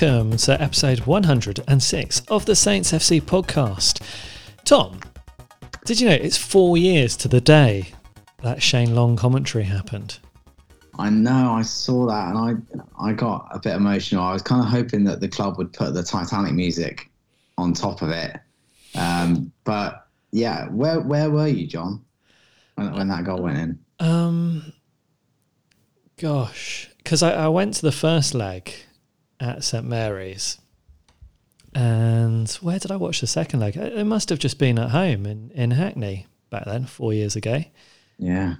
welcome to episode 106 of the Saints FC podcast. Tom, did you know it's four years to the day that Shane Long commentary happened? I know, I saw that, and I I got a bit emotional. I was kind of hoping that the club would put the Titanic music on top of it, um, but yeah, where where were you, John, when, when that goal went in? Um, gosh, because I, I went to the first leg at St Mary's, and where did I watch the second leg? It must have just been at home in in Hackney back then, four years ago. Yeah.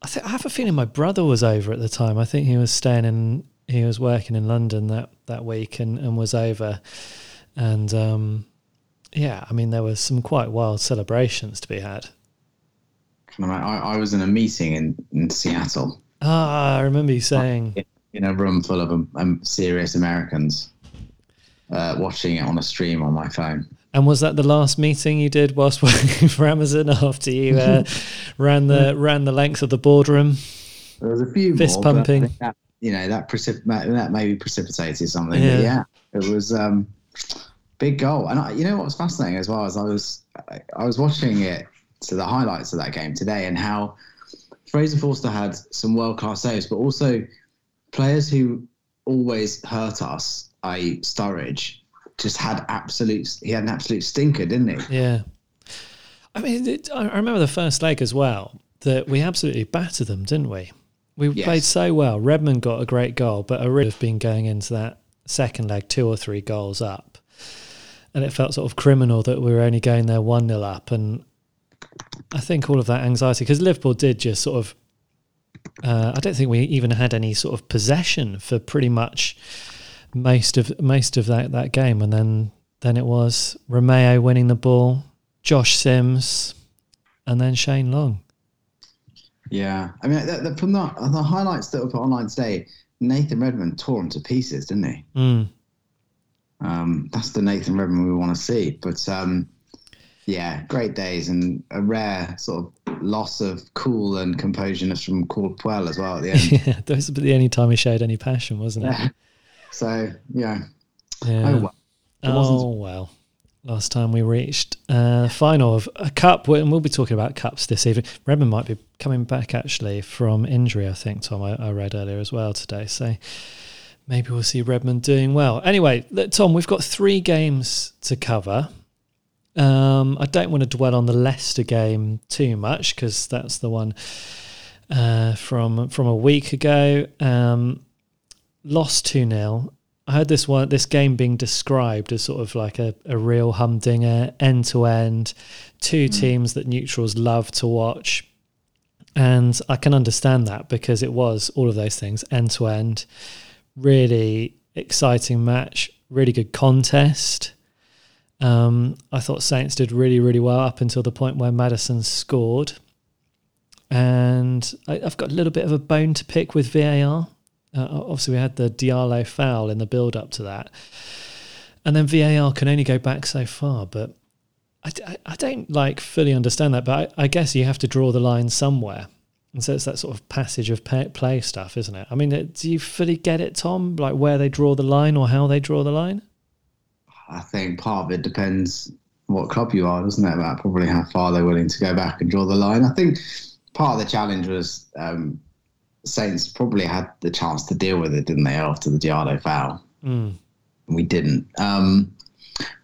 I think I have a feeling my brother was over at the time. I think he was staying in, he was working in London that that week and and was over, and um, yeah, I mean there were some quite wild celebrations to be had. I, I was in a meeting in, in Seattle. Ah, I remember you saying in a room full of um, um, serious Americans, uh, watching it on a stream on my phone. And was that the last meeting you did whilst working for Amazon after you uh, ran the ran the length of the boardroom? There was a few fist more, pumping. That, you know that precip- that maybe precipitated something. Yeah, yeah it was um, big goal. And I, you know what was fascinating as well as I was I was watching it to the highlights of that game today and how Fraser Forster had some world class saves, but also players who always hurt us, i.e., Sturridge, just had absolute. He had an absolute stinker, didn't he? Yeah. I mean, it, I remember the first leg as well that we absolutely battered them, didn't we? We yes. played so well. Redmond got a great goal, but I really have been going into that second leg two or three goals up. And it felt sort of criminal that we were only going there 1 0 up. And I think all of that anxiety, because Liverpool did just sort of, uh, I don't think we even had any sort of possession for pretty much most of most of that, that game, and then then it was Romeu winning the ball, Josh Sims, and then Shane Long. Yeah, I mean, the, the, from the, the highlights that were put online today, Nathan Redmond tore him to pieces, didn't he? Mm. Um, that's the Nathan Redmond we want to see. But um, yeah, great days and a rare sort of loss of cool and composureness from Puel as well at the end. yeah, that was the only time he showed any passion, wasn't it? Yeah. So yeah. yeah. Oh well. oh well. Last time we reached uh, final of a cup, and we'll be talking about cups this evening. Redmond might be coming back actually from injury, I think. Tom, I, I read earlier as well today. So maybe we'll see Redmond doing well. Anyway, Tom, we've got three games to cover. Um, I don't want to dwell on the Leicester game too much because that's the one uh, from from a week ago. Um, lost two 0 I heard this one, this game being described as sort of like a, a real humdinger, end to end, two mm. teams that neutrals love to watch. And I can understand that because it was all of those things, end to end, really exciting match, really good contest. Um, I thought Saints did really, really well up until the point where Maddison scored. And I, have got a little bit of a bone to pick with VAR. Uh, obviously, we had the Diallo foul in the build up to that. And then VAR can only go back so far. But I, I, I don't like fully understand that. But I, I, guess you have to draw the line somewhere. And so it's that sort of passage of play stuff, isn't it? I mean, uh, do you fully get it, Tom? Like where they draw the line or how they draw the line? I think part of it depends what club you are, doesn't it? About probably how far they're willing to go back and draw the line. I think part of the challenge was um, Saints probably had the chance to deal with it, didn't they, after the Diallo foul? Mm. We didn't. Um,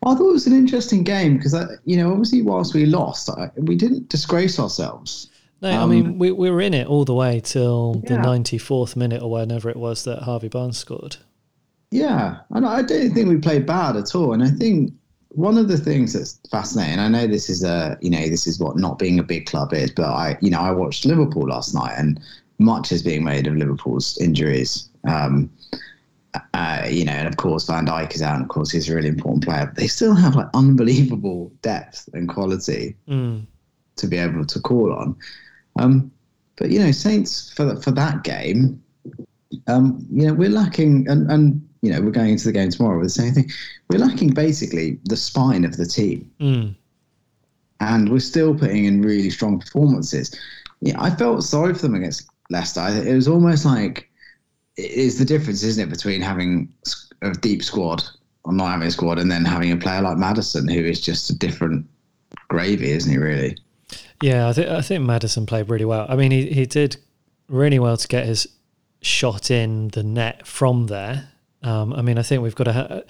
well, I thought it was an interesting game because, you know, obviously, whilst we lost, I, we didn't disgrace ourselves. No, um, I mean, we, we were in it all the way till yeah. the 94th minute or whenever it was that Harvey Barnes scored. Yeah, and I don't think we played bad at all. And I think one of the things that's fascinating, I know this is a, you know, this is what not being a big club is, but I, you know, I watched Liverpool last night and much is being made of Liverpool's injuries. Um, uh, you know, and of course Van Dijk is out, and of course he's a really important player. But they still have like unbelievable depth and quality mm. to be able to call on. Um, but you know, Saints for for that game, um, you know, we're lacking, and and you know, we're going into the game tomorrow with the same thing. We're lacking basically the spine of the team. Mm. And we're still putting in really strong performances. Yeah, I felt sorry for them against Leicester. It was almost like it's the difference, isn't it, between having a deep squad or not having a squad and then having a player like Maddison who is just a different gravy, isn't he? Really? Yeah, I think I think Maddison played really well. I mean, he he did really well to get his shot in the net from there. Um, I mean, I think we've got to. Ha-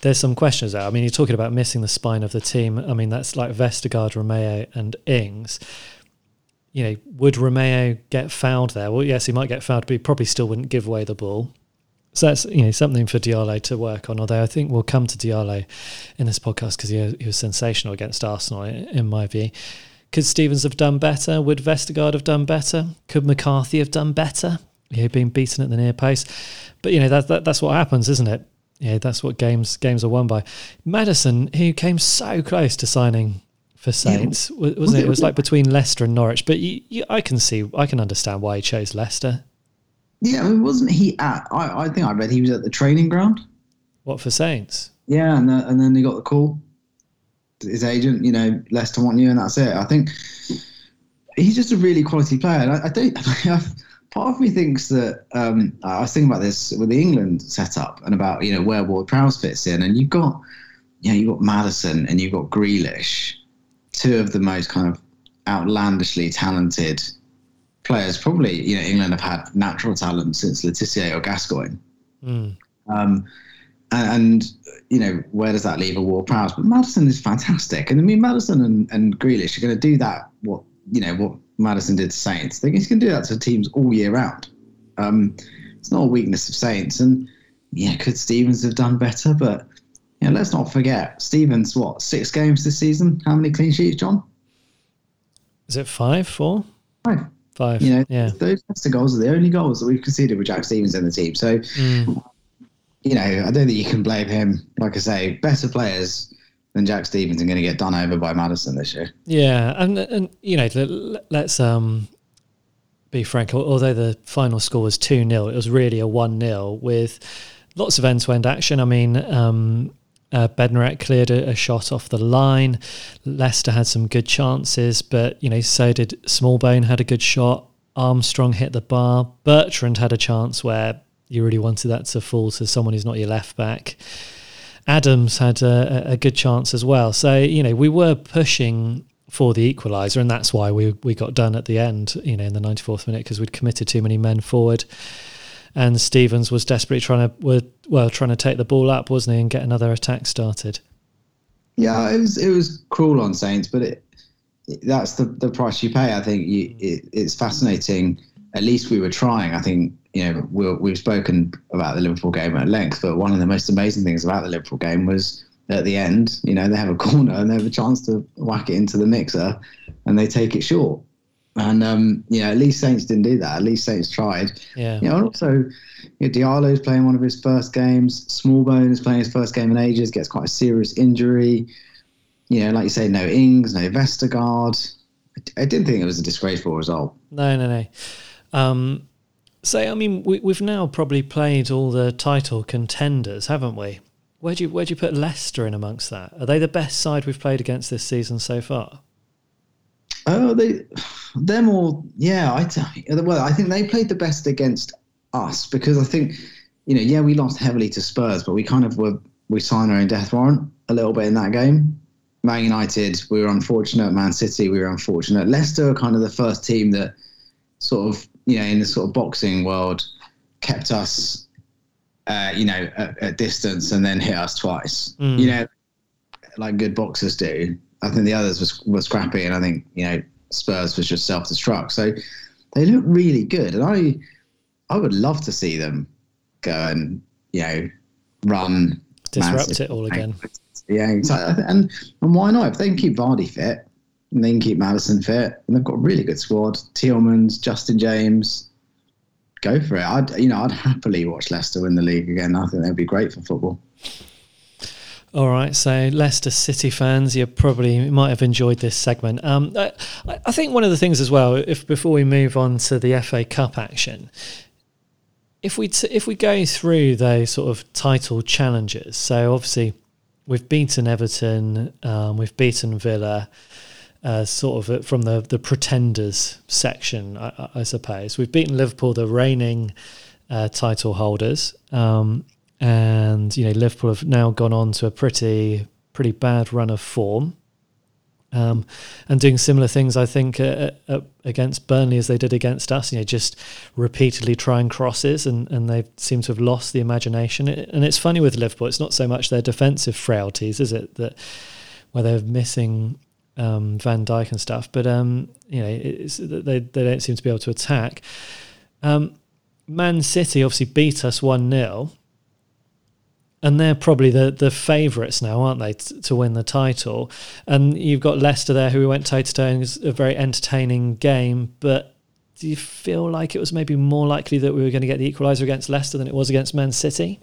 there's some questions there. I mean, you're talking about missing the spine of the team. I mean, that's like Vestergaard, Romeu, and Ings. You know, would Romeu get fouled there? Well, yes, he might get fouled, but he probably still wouldn't give away the ball. So that's you know something for Diallo to work on. Although I think we'll come to Diallo in this podcast because he, he was sensational against Arsenal, in my view. Could Stephens have done better? Would Vestergaard have done better? Could McCarthy have done better? You know, being beaten at the near post. But you know that, that that's what happens, isn't it? Yeah, that's what games games are won by. Maddison, who came so close to signing for Saints, yeah. was, it? It was like between Leicester and Norwich. But you, you, I can see, I can understand why he chose Leicester. Yeah, I mean, wasn't he at? I, I think I read he was at the training ground. What for Saints? Yeah, and the, and then he got the call. His agent, you know, Leicester want you, and that's it. I think he's just a really quality player. And I, I don't. part of me thinks that um, I was thinking about this with the England setup and about you know where Ward Prowse fits in, and you've got you know you've got Maddison and you've got Grealish, two of the most kind of outlandishly talented players. Probably, you know, England have had natural talent since Le Tissier or Gascoigne. Mm. Um, and, and, you know, where does that leave a Ward Prowse? But Maddison is fantastic, and I mean, Maddison and, and Grealish are going to do that. What you know, what Maddison did to Saints. He's going to do that to teams all year round. Um, it's not a weakness of Saints, and yeah, could Stephens have done better? But yeah, let's not forget Stephens. What six games this season? How many clean sheets, John? Is it five, four? Five. Five. You know, yeah. those Leicester goals are the only goals that we've conceded with Jack Stephens in the team. So, mm. you know, I don't think you can blame him. Like I say, better players than Jack Stephens are going to get done over by Maddison this year. Yeah, and and you know, let's um be frank. Although the final score was two 0 it was really a one 0 with lots of end to end action. I mean, um, uh, Bednarek cleared a, a, shot off the line. Leicester had some good chances, but you know so did Smallbone had a good shot. Armstrong hit the bar. Bertrand had a chance where you really wanted that to fall to someone who's not your left back. Adams had a, a good chance as well. So you know we were pushing for the equaliser, and that's why we we got done at the end. You know in the ninety fourth minute because we'd committed too many men forward and Stephens was desperately trying to were, well trying to take the ball up, wasn't he, and get another attack started. Yeah, it was it was cruel on Saints, but it, that's the the price you pay. I think you, it, it's fascinating. At least we were trying. I think you know we we've spoken about the Liverpool game at length, but one of the most amazing things about the Liverpool game was at the end, you know, they have a corner and they have a chance to whack it into the mixer, and they take it short. And um, you know, at least Saints didn't do that. At least Saints tried. Yeah. You know, and also, you know, Diallo's playing one of his first games. Smallbone is playing his first game in ages. Gets quite a serious injury. You know, like you say, no Ings, no Vestergaard. I, I didn't think it was a disgraceful result. No, no, no. Um, so I mean, we, we've now probably played all the title contenders, haven't we? Where do you where do you put Leicester in amongst that? Are they the best side we've played against this season so far? Oh, they, they're more. Yeah, I well, I think they played the best against us because I think, you know, yeah, we lost heavily to Spurs, but we kind of were we signed our own death warrant a little bit in that game. Man United, we were unfortunate. Man City, we were unfortunate. Leicester are kind of the first team that sort of, you know, in the sort of boxing world, kept us, uh, you know, at, at, distance and then hit us twice. Mm. You know, like good boxers do. I think the others was were scrappy, and I think you know Spurs was just self destruct. So they look really good, and I I would love to see them go and you know run disrupt it all again. Yeah, exactly. And and why not? If they can keep Vardy fit, and they can keep Maddison fit, and they've got a really good squad. Tielemans, Justin James, go for it. I'd you know I'd happily watch Leicester win the league again. I think they'd be great for football. All right, so Leicester City fans, you probably might have enjoyed this segment. Um, I, I, think one of the things as well, if before we move on to the FA Cup action, if we t- if we go through those sort of title challenges, so obviously we've beaten Everton, um, we've beaten Villa, uh, sort of from the the pretenders section, I, I, suppose. We've beaten Liverpool, the reigning uh, title holders. Um, and you know Liverpool have now gone on to a pretty pretty bad run of form, um, and doing similar things. I think uh, uh, against Burnley as they did against us. You know, just repeatedly trying crosses, and and they seem to have lost the imagination. And it's funny with Liverpool; it's not so much their defensive frailties, is it? That where they're missing um, Van Dijk and stuff, but um, you know, they they don't seem to be able to attack. Um, Man City obviously beat us one 0 and they're probably the the favourites now, aren't they, t- to win the title? And you've got Leicester there, who we went toe to toe, it a very entertaining game. But do you feel like it was maybe more likely that we were going to get the equaliser against Leicester than it was against Man City?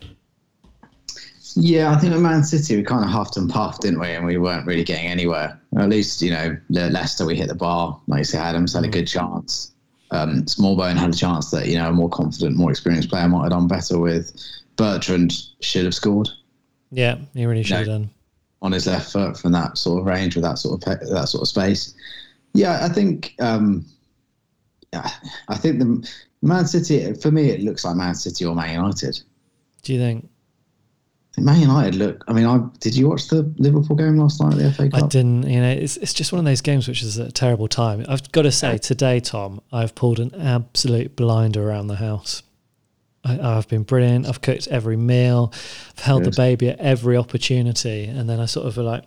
Yeah, I think at Man City we kind of huffed and puffed, didn't we? And we weren't really getting anywhere. Or at least, you know, Leicester we hit the bar. Like you say, Adams had a good chance. Um, Smallbone had a chance that you know a more confident, more experienced player might have done better with. Bertrand should have scored. Yeah, he really should have done on his left foot from that sort of range with that sort of that sort of space. Yeah, I think um, I think the Man City for me it looks like Man City or Man United. Do you think? Man United look. I mean, I did you watch the Liverpool game last night at the FA Cup? I didn't. You know, it's it's just one of those games which is a terrible time. I've got to say, today, Tom, I've pulled an absolute blinder around the house. I, have been brilliant. I've cooked every meal. I've held Good. the baby at every opportunity, and then I sort of like,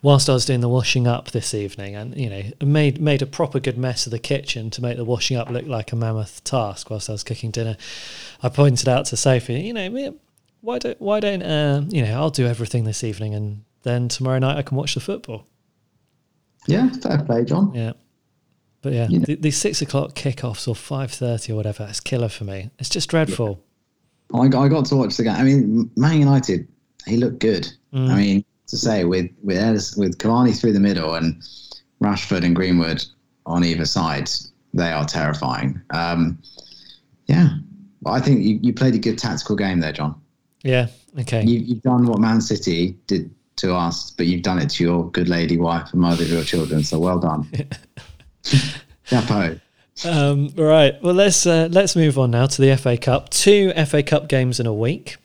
whilst I was doing the washing up this evening, and you know, made made a proper good mess of the kitchen to make the washing up look like a mammoth task. Whilst I was cooking dinner, I pointed out to Sophie, you know, why don't why don't uh, you know, I'll do everything this evening, and then tomorrow night I can watch the football. Yeah, fair play, John. Yeah. But yeah, you know, the, the, six o'clock kickoffs or five thirty or whatever, it's killer for me. It's just dreadful. I, I got to watch the game. I mean, Man United, he looked good. Mm. I mean, to say with with with Cavani through the middle and Rashford and Greenwood on either side, they are terrifying. Um, yeah, I think you, you played a good tactical game there, John. Yeah. Okay. You, you've done what Man City did to us, but you've done it to your good lady wife and mother of your children. So well done. Chapeau. Um, right. Well, let's uh, let's move on now to the FA Cup. Two FA Cup games in a week.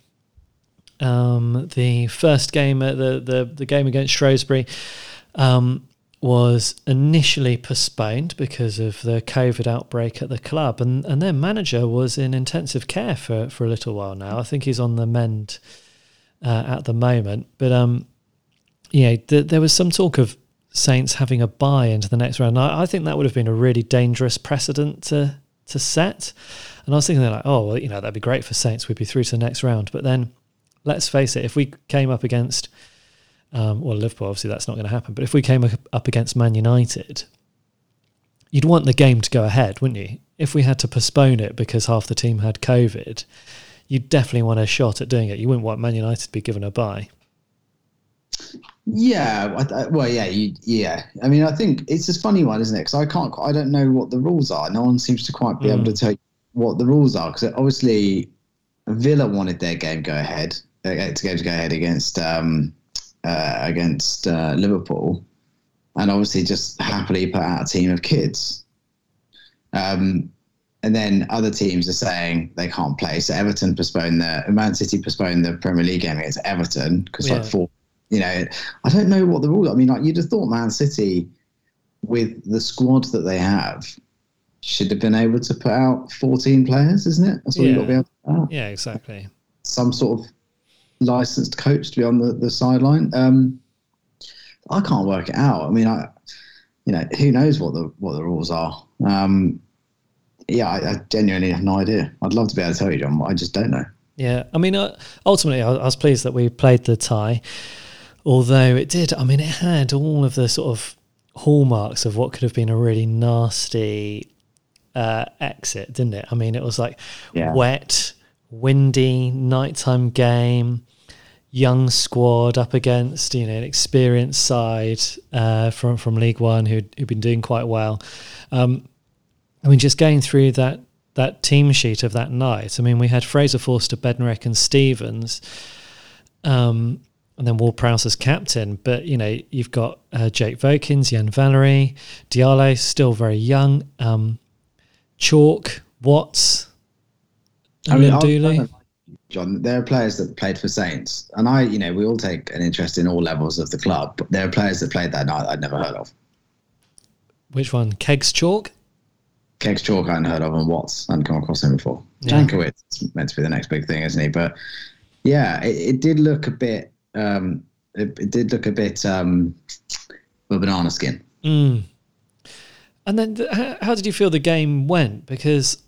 Um, the first game, uh, the the the game against Shrewsbury, um, was initially postponed because of the COVID outbreak at the club, and and their manager was in intensive care for for a little while now. I think he's on the mend uh, at the moment, but um, yeah, th- there was some talk of Saints having a bye into the next round. I, I, think that would have been a really dangerous precedent to to set. And I was thinking like, oh, well, you know, that'd be great for Saints. We'd be through to the next round. But then, let's face it, if we came up against, um, well, Liverpool, obviously that's not going to happen. But if we came up against Man United, you'd want the game to go ahead, wouldn't you? If we had to postpone it because half the team had COVID, you'd definitely want a shot at doing it. You wouldn't want Man United to be given a bye. Yeah, I, well, yeah, you, yeah. I mean, I think it's a funny one, isn't it? Because I can't, I don't know what the rules are. No one seems to quite be mm. able to tell you what the rules are. Because obviously, Villa wanted their game go ahead, uh, to go to go ahead against um, uh, against uh, Liverpool, and obviously just happily put out a team of kids. Um, and then other teams are saying they can't play. So Everton postponed the Man City postponed the Premier League game against Everton because yeah. like four you know, I don't know what the rules. I mean, like you'd have thought Man City, with the squad that they have, should have been able to put out 14 players, isn't it? That's what yeah. you've got to be able to put out. Yeah, exactly. Some sort of licensed coach to be on the, the sideline. Um, I can't work it out. I mean, I, you know, who knows what the what the rules are? Um, yeah, I, I, genuinely have no idea. I'd love to be able to tell you, John, but I just don't know. Yeah, I mean, uh, ultimately, I, I was pleased that we played the tie. Although it did, I mean, it had all of the sort of hallmarks of what could have been a really nasty uh, exit, didn't it? I mean, it was like yeah. wet, windy, nighttime game, young squad up against you know an experienced side uh, from from League One who who'd been doing quite well. Um, I mean, just going through that that team sheet of that night. I mean, we had Fraser Forster, Bednarek, and Stephens. Um, and then Ward Prowse as captain. But you know, you've got uh, Jake Vokins, Yan Valery, Diallo, still very young, um, Chalk, Watts, I mean, Dooley. John, there are players that played for Saints, and I, you know, we all take an interest in all levels of the club. But there are players that played that night I'd never heard of. Which one? Kegs Chauke. Kegs Chauke I hadn't heard of, and Watts I hadn't come across him before. Yeah. Jankewitz meant to be the next big thing, isn't he? But yeah, it, it did look a bit. Um, it, it, did look a bit um, a banana skin. Mm. And then, how did you feel the game went? Because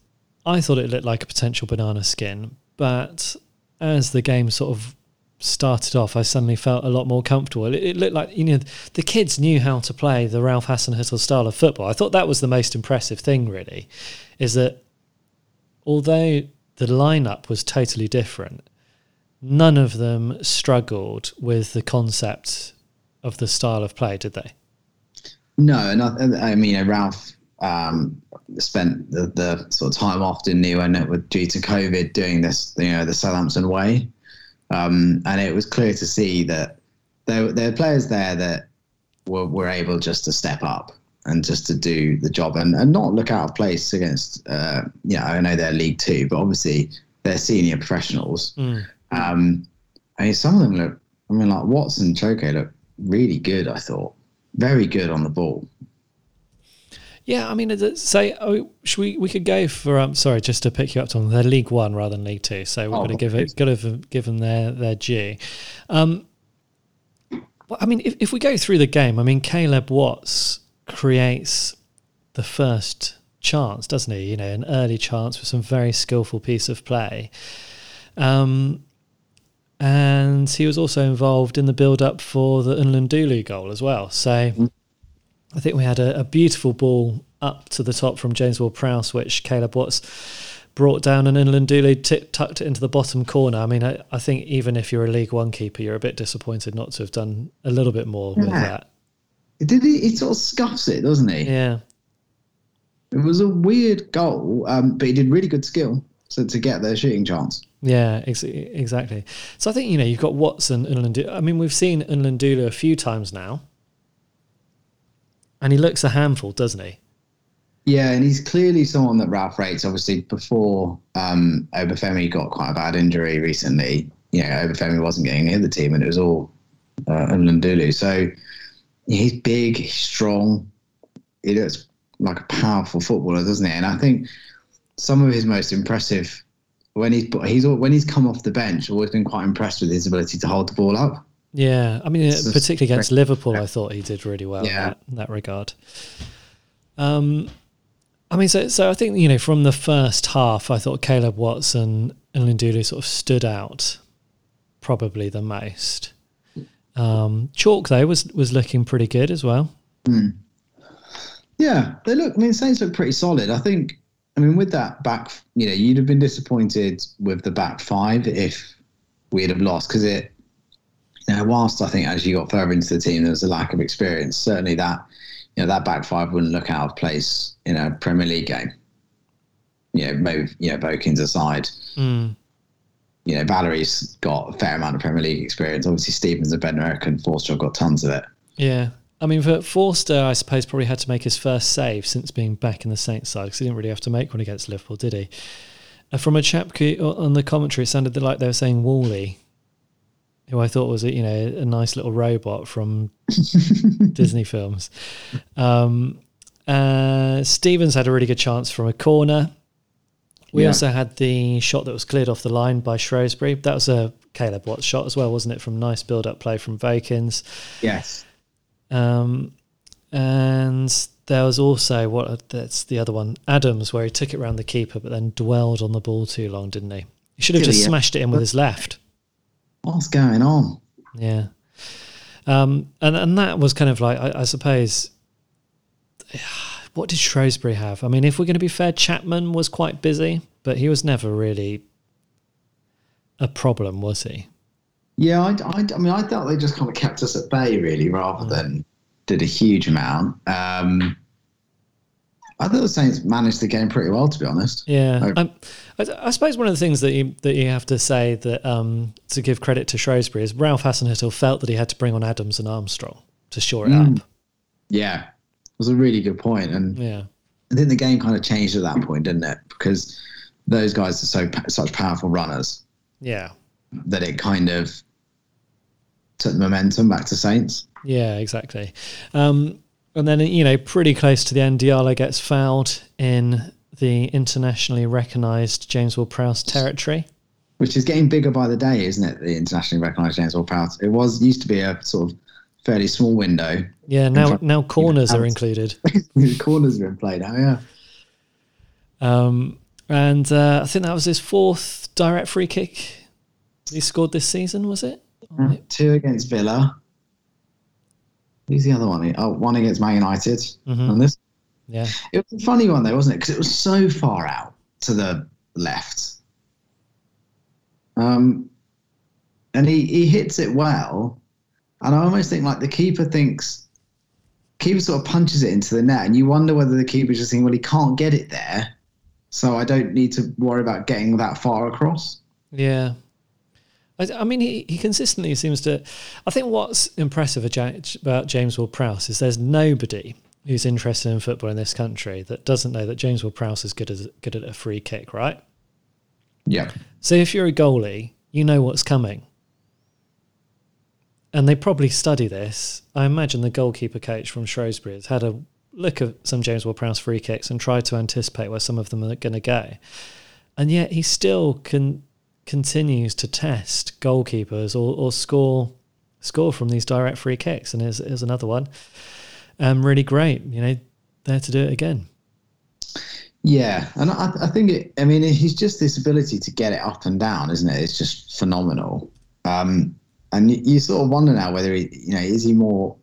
I thought it looked like a potential banana skin, but as the game sort of started off, I suddenly felt a lot more comfortable. It, it, looked like you know the kids knew how to play the Ralph Hasenhüttl style of football. I thought that was the most impressive thing, really, is that although the lineup was totally different, none of them struggled with the concept of the style of play, did they? No, and I, I mean Ralph um, spent the, the sort of time off in New and with due to COVID doing this, you know, the Southampton way. Um, and it was clear to see that there, there are players there that were, were able just to step up and just to do the job and, and not look out of place against, uh, you know, I know they're League Two, but obviously they're senior professionals. Mm. Um, I mean, some of them look, I mean, like Watson, Chauke look really good, I thought. Very good on the ball. Yeah, I mean, say, oh, should we we could go for um, sorry, just to pick you up on They're League One rather than League Two, so we're oh, going to give it, got to give them their their due. Um, well, I mean, if if we go through the game, I mean, Caleb Watts creates the first chance, doesn't he? You know, an early chance with some very skillful piece of play. Um, and he was also involved in the build up for the N'Lundulu goal as well. So. I think we had a, a beautiful ball up to the top from James Ward Prowse, which Caleb Watts brought down and N'Lundulu t- tucked it into the bottom corner. I mean, I, I, think even if you're a League One keeper, you're a bit disappointed not to have done a little bit more yeah. with that. Did he? He sort of scuffs it, doesn't he? Yeah. It was a weird goal, um, but he did really good skill so to get their shooting chance. Yeah, ex- exactly. So I think you know you've got Watson and N'Lundulu. I mean, we've seen N'Lundulu a few times now. And he looks a handful, doesn't he? Yeah, and he's clearly someone that Ralph rates. Obviously, before um, Obafemi got quite a bad injury recently, you know, Obafemi wasn't getting near the team, and it was all uh, N'Lundulu. So he's big, he's strong. He looks like a powerful footballer, doesn't he? And I think some of his most impressive when he's he's when he's come off the bench, always been quite impressed with his ability to hold the ball up. Yeah, I mean, it's particularly against Liverpool, I thought he did really well yeah. in, that, in that regard. Um, I mean, so so I think you know from the first half, I thought Caleb Watson and N'Lundulu sort of stood out probably the most. Um, Chalk though was was looking pretty good as well. Mm. Yeah, they look. I mean, Saints look pretty solid. I think. I mean, with that back, you know, you'd have been disappointed with the back five if we'd have lost because it now, whilst I think as you got further into the team, there was a lack of experience. Certainly, that you know that back five wouldn't look out of place in a Premier League game. You know, maybe you know Vokins aside. Mm. You know, Valery's got a fair amount of Premier League experience. Obviously, Stephens and Bednarek and Forster have got tons of it. Yeah. I mean, for Forster, I suppose probably had to make his first save since being back in the Saints side because he didn't really have to make one against Liverpool, did he? Uh, from a chap on the commentary, it sounded like they were saying Wally who I thought was a, you know a nice little robot from Disney films. Um, uh, Stephens had a really good chance from a corner. We yeah. also had the shot that was cleared off the line by Shrewsbury. That was a Caleb Watts shot as well, wasn't it? From nice build-up play from Vokins. Yes. Um, and there was also what that's the other one, Adams, where he took it around the keeper, but then dwelled on the ball too long, didn't he? He should have just yeah. smashed it in with his left what's going on? Yeah. Um, and and that was kind of like I, I, suppose. What did Shrewsbury have? I mean, if we're going to be fair, Chapman was quite busy, but he was never really a problem, was he? Yeah, I, I, I mean, I thought they just kind of kept us at bay, really, rather mm. than did a huge amount. Um, I thought the Saints managed the game pretty well, to be honest. Yeah, I, I, I suppose one of the things that you that you have to say that um, to give credit to Shrewsbury is Ralph Hasenhüttl felt that he had to bring on Adams and Armstrong to shore it mm. up. Yeah, it was a really good point, and yeah, I think the game kind of changed at that point, didn't it? Because those guys are so such powerful runners. Yeah. That it kind of took the momentum back to Saints. Yeah, exactly. Um, and then you know, pretty close to the end, Diallo gets fouled in the internationally recognised James Ward-Prowse territory. Which is getting bigger by the day, isn't it? The internationally recognised James Ward-Prowse. It was used to be a sort of fairly small window. Yeah, now now corners are included. corners are in play now. Yeah. Um, and uh, I think that was his fourth direct free kick he scored this season. Was it? Uh, two against Villa. Who's the other one? Oh, one against Man United. Mm-hmm. And this, yeah, it was a funny one though, wasn't it? Because it was so far out to the left. Um, and he he hits it well, and I almost think like the keeper thinks, keeper sort of punches it into the net, and you wonder whether the keeper's just thinking, well, he can't get it there, so I don't need to worry about getting that far across. Yeah. I, mean, he, he consistently seems to. I think what's impressive about James Ward Prowse is there's nobody who's interested in football in this country that doesn't know that James Ward Prowse is good, as, good at a free kick, right? Yeah. So if you're a goalie, you know what's coming and they probably study this. I imagine the goalkeeper coach from Shrewsbury has had a look at some James Ward-Prowse free kicks and tried to anticipate where some of them are going to go, and yet he still can continues to test goalkeepers or, or score score from these direct free kicks. And is another one, um, really great. You know, there to do it again. Yeah, and I, I think it. I mean, he's just this ability to get it up and down, isn't it? It's just phenomenal. Um, and you, you, sort of wonder now whether he, you know, is he more,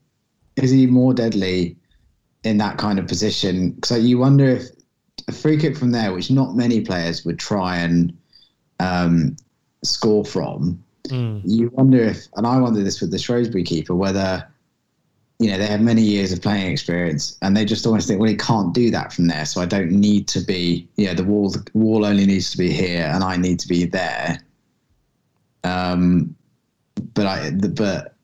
is he more deadly in that kind of position? So you wonder if a free kick from there, which not many players would try and um, score from, mm. you wonder if, and I wonder this with the Shrewsbury keeper, whether you know they have many years of playing experience and they just almost think well he can't do that from there so i don't need to be you know the wall the wall only needs to be here and i need to be there um but I but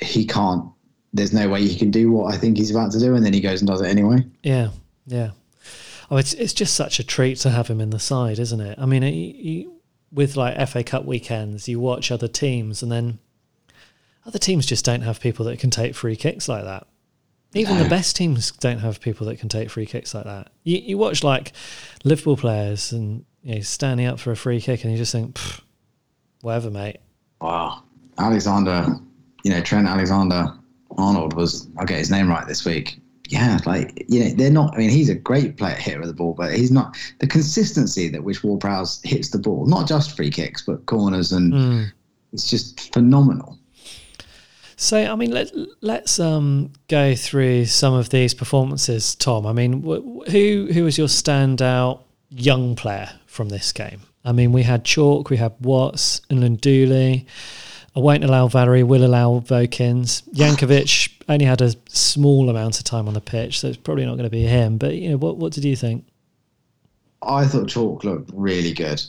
he can't. There's no way he can do what I think he's about to do, and then he goes and does it anyway. Yeah, yeah. Oh, it's it's just such a treat to have him in the side, isn't it? I mean, he, he, with like FA Cup weekends, you watch other teams, and then other teams just don't have people that can take free kicks like that. Even no. the best teams don't have people that can take free kicks like that. You, you watch like Liverpool players and you know, standing up for a free kick, and you just think, whatever, mate. Wow. Alexander, you know, Trent Alexander Arnold was, I'll get his name right this week. Yeah, like, you know, they're not, I mean, he's a great player here of the ball, but he's not, the consistency that which Ward Prowse hits the ball, not just free kicks, but corners, and mm. it's just phenomenal. So, I mean, let, let's um, go through some of these performances, Tom. I mean, wh- who who was your standout young player from this game? I mean, we had Chalk, we had Watts, and Nduli. I won't allow Valery, will allow Vokins. Jankewitz only had a small amount of time on the pitch, so it's probably not going to be him. But you know, what what did you think? I thought Chalk looked really good.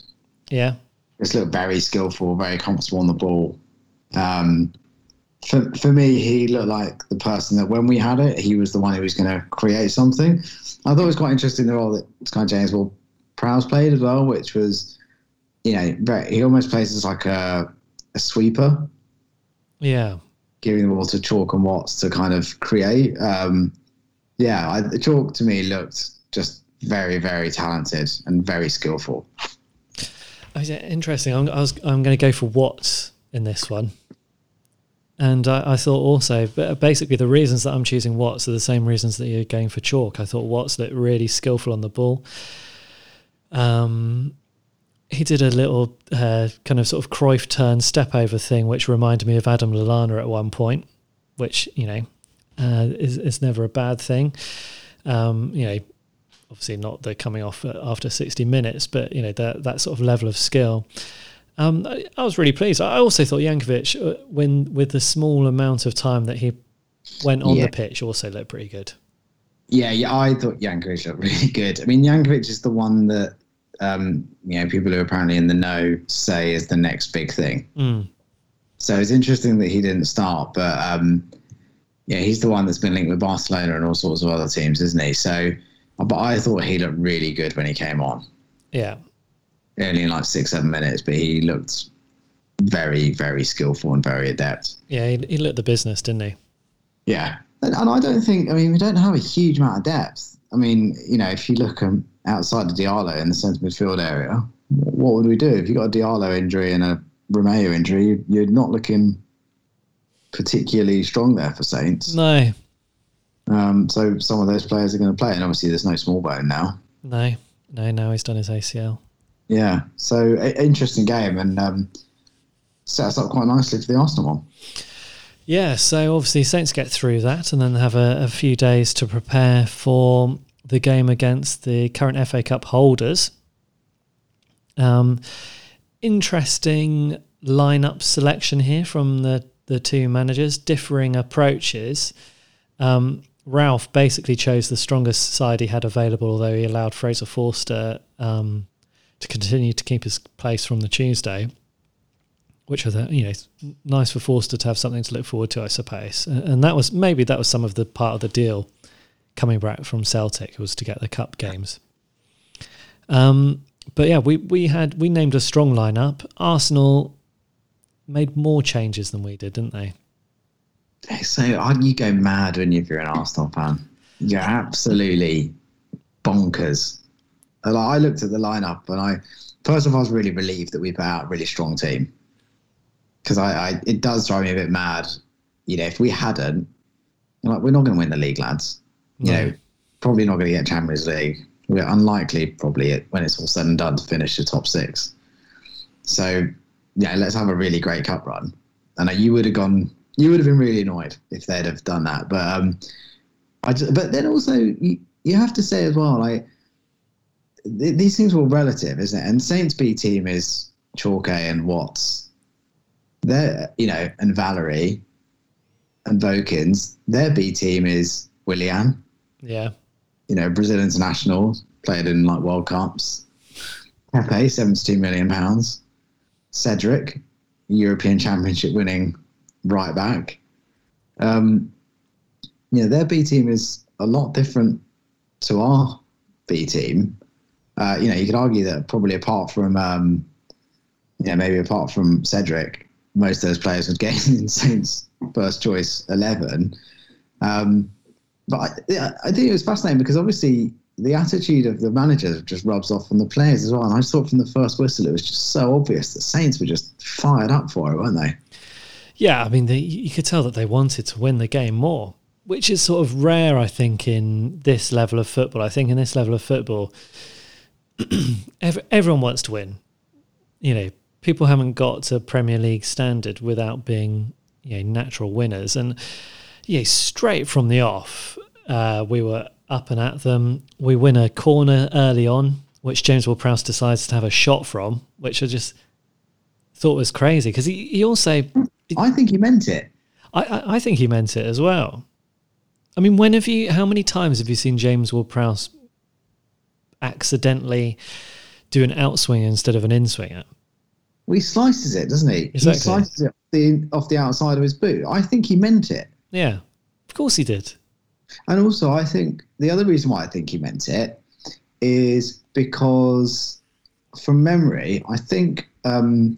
Yeah, just looked very skillful, very comfortable on the ball. Um, for for me, he looked like the person that when we had it, he was the one who was going to create something. I thought it was quite interesting the role that Sky James Ward Prowse played as well, which was, you know, very, he almost plays as like a a sweeper. Yeah. Giving the ball to Chalk and Watts to kind of create. Um, yeah, I, Chalk to me looked just very, very talented and very skillful. Oh, interesting. I'm, I was, I'm going to go for Watts in this one. And I, I, thought also, but basically, the reasons that I'm choosing Watts are the same reasons that you're going for Chalk. I thought Watts looked really skillful on the ball. Um, he did a little uh, kind of sort of Cruyff turn step over thing, which reminded me of Adam Lallana at one point, which you know uh, is is never a bad thing. Um, you know, obviously not the coming off after sixty minutes, but you know that that sort of level of skill. Um, I, I, was really pleased. I also thought Jankewitz, uh, when with the small amount of time that he went on yeah. the pitch, also looked pretty good. Yeah, yeah, I thought Jankewitz looked really good. I mean, Jankovic is the one that um, you know, people who are apparently in the know say is the next big thing. Mm. So it's interesting that he didn't start, but um, yeah, he's the one that's been linked with Barcelona and all sorts of other teams, isn't he? So, but I thought he looked really good when he came on. Yeah, only in like six, seven minutes, but he looked very, very skillful and very adept. Yeah, he, he looked the business, didn't he? Yeah. And, and I don't think, I mean, we don't have a huge amount of depth. I mean, you know, if you look um, outside of Diallo in the centre midfield area, what would we do? If you got a Diallo injury and a Romeu injury, you're not looking particularly strong there for Saints. No. Um, so some of those players are going to play, and obviously there's no Smallbone now. No, no, now he's done his ACL. Yeah, so a, interesting game and um, set us up quite nicely for the Arsenal one. Yeah, so obviously Saints get through that and then have a, a few days to prepare for the game against the current FA Cup holders. Um, interesting lineup selection here from the the two managers, differing approaches. Um, Ralph basically chose the strongest side he had available, although he allowed Fraser Forster um, to continue to keep his place from the Tuesday, which was you know nice for Forster to have something to look forward to, I suppose. And that was maybe that was some of the part of the deal coming back from Celtic was to get the cup games. Um, but yeah, we we had we named a strong lineup. Arsenal made more changes than we did, didn't they? So you go mad when you're an Arsenal fan. You're absolutely bonkers. And I looked at the lineup and I, first of all, I was really relieved that we put out a really strong team because I, I, it does drive me a bit mad. You know, if we hadn't, like, we're not going to win the league, lads. You no. know, probably not going to get Champions League. We're unlikely, probably, when it's all said and done, to finish the top six. So yeah, let's have a really great cup run. And you would have gone, you would have been really annoyed if they'd have done that. But um, I just, but then also you, you have to say as well, like th- these things were relative, isn't it? And Saints B team is Chauke and Watts. They're, you know, and Valery and Vokins. Their B team is Willian. Yeah. You know, Brazil international, played in like World Cups. Pepe, 72 million pounds. Cedric, European Championship winning right back. Um, yeah, their B team is a lot different to our B team. Uh, you know, you could argue that probably apart from, um, yeah, maybe apart from Cedric, most of those players would get in Saints' first choice 11. Um, but I, yeah, I think it was fascinating because obviously the attitude of the manager just rubs off on the players as well. And I thought from the first whistle, it was just so obvious that Saints were just fired up for it, weren't they? Yeah, I mean, the, you could tell that they wanted to win the game more, which is sort of rare, I think, in this level of football. I think in this level of football, everyone wants to win. You know, people haven't got to Premier League standard without being, you know, natural winners. And, yeah, straight from the off, uh, we were up and at them. We win a corner early on, which James Ward-Prowse decides to have a shot from, which I just thought was crazy because he, he also. I think he meant it. I, I, I think he meant it as well. I mean, when have you? How many times have you seen James Ward-Prowse accidentally do an outswing instead of an inswinger? Well, he slices it, doesn't he? Exactly. He slices it off the, off the outside of his boot. I think he meant it. Yeah, of course he did. And also, I think the other reason why I think he meant it is because, from memory, I think um,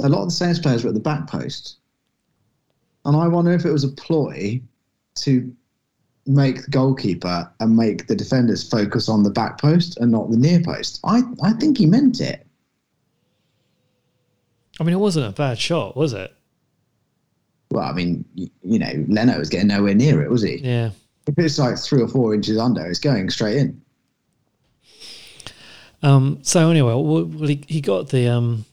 a lot of the Saints players were at the back post. And I wonder if it was a ploy to make the goalkeeper and make the defenders focus on the back post and not the near post. I, I think he meant it. I mean, it wasn't a bad shot, was it? Well, I mean, you, you know, Leno was getting nowhere near it, was he? Yeah. If it's like three or four inches under, it's going straight in. Um, so anyway, well, he, he got the um,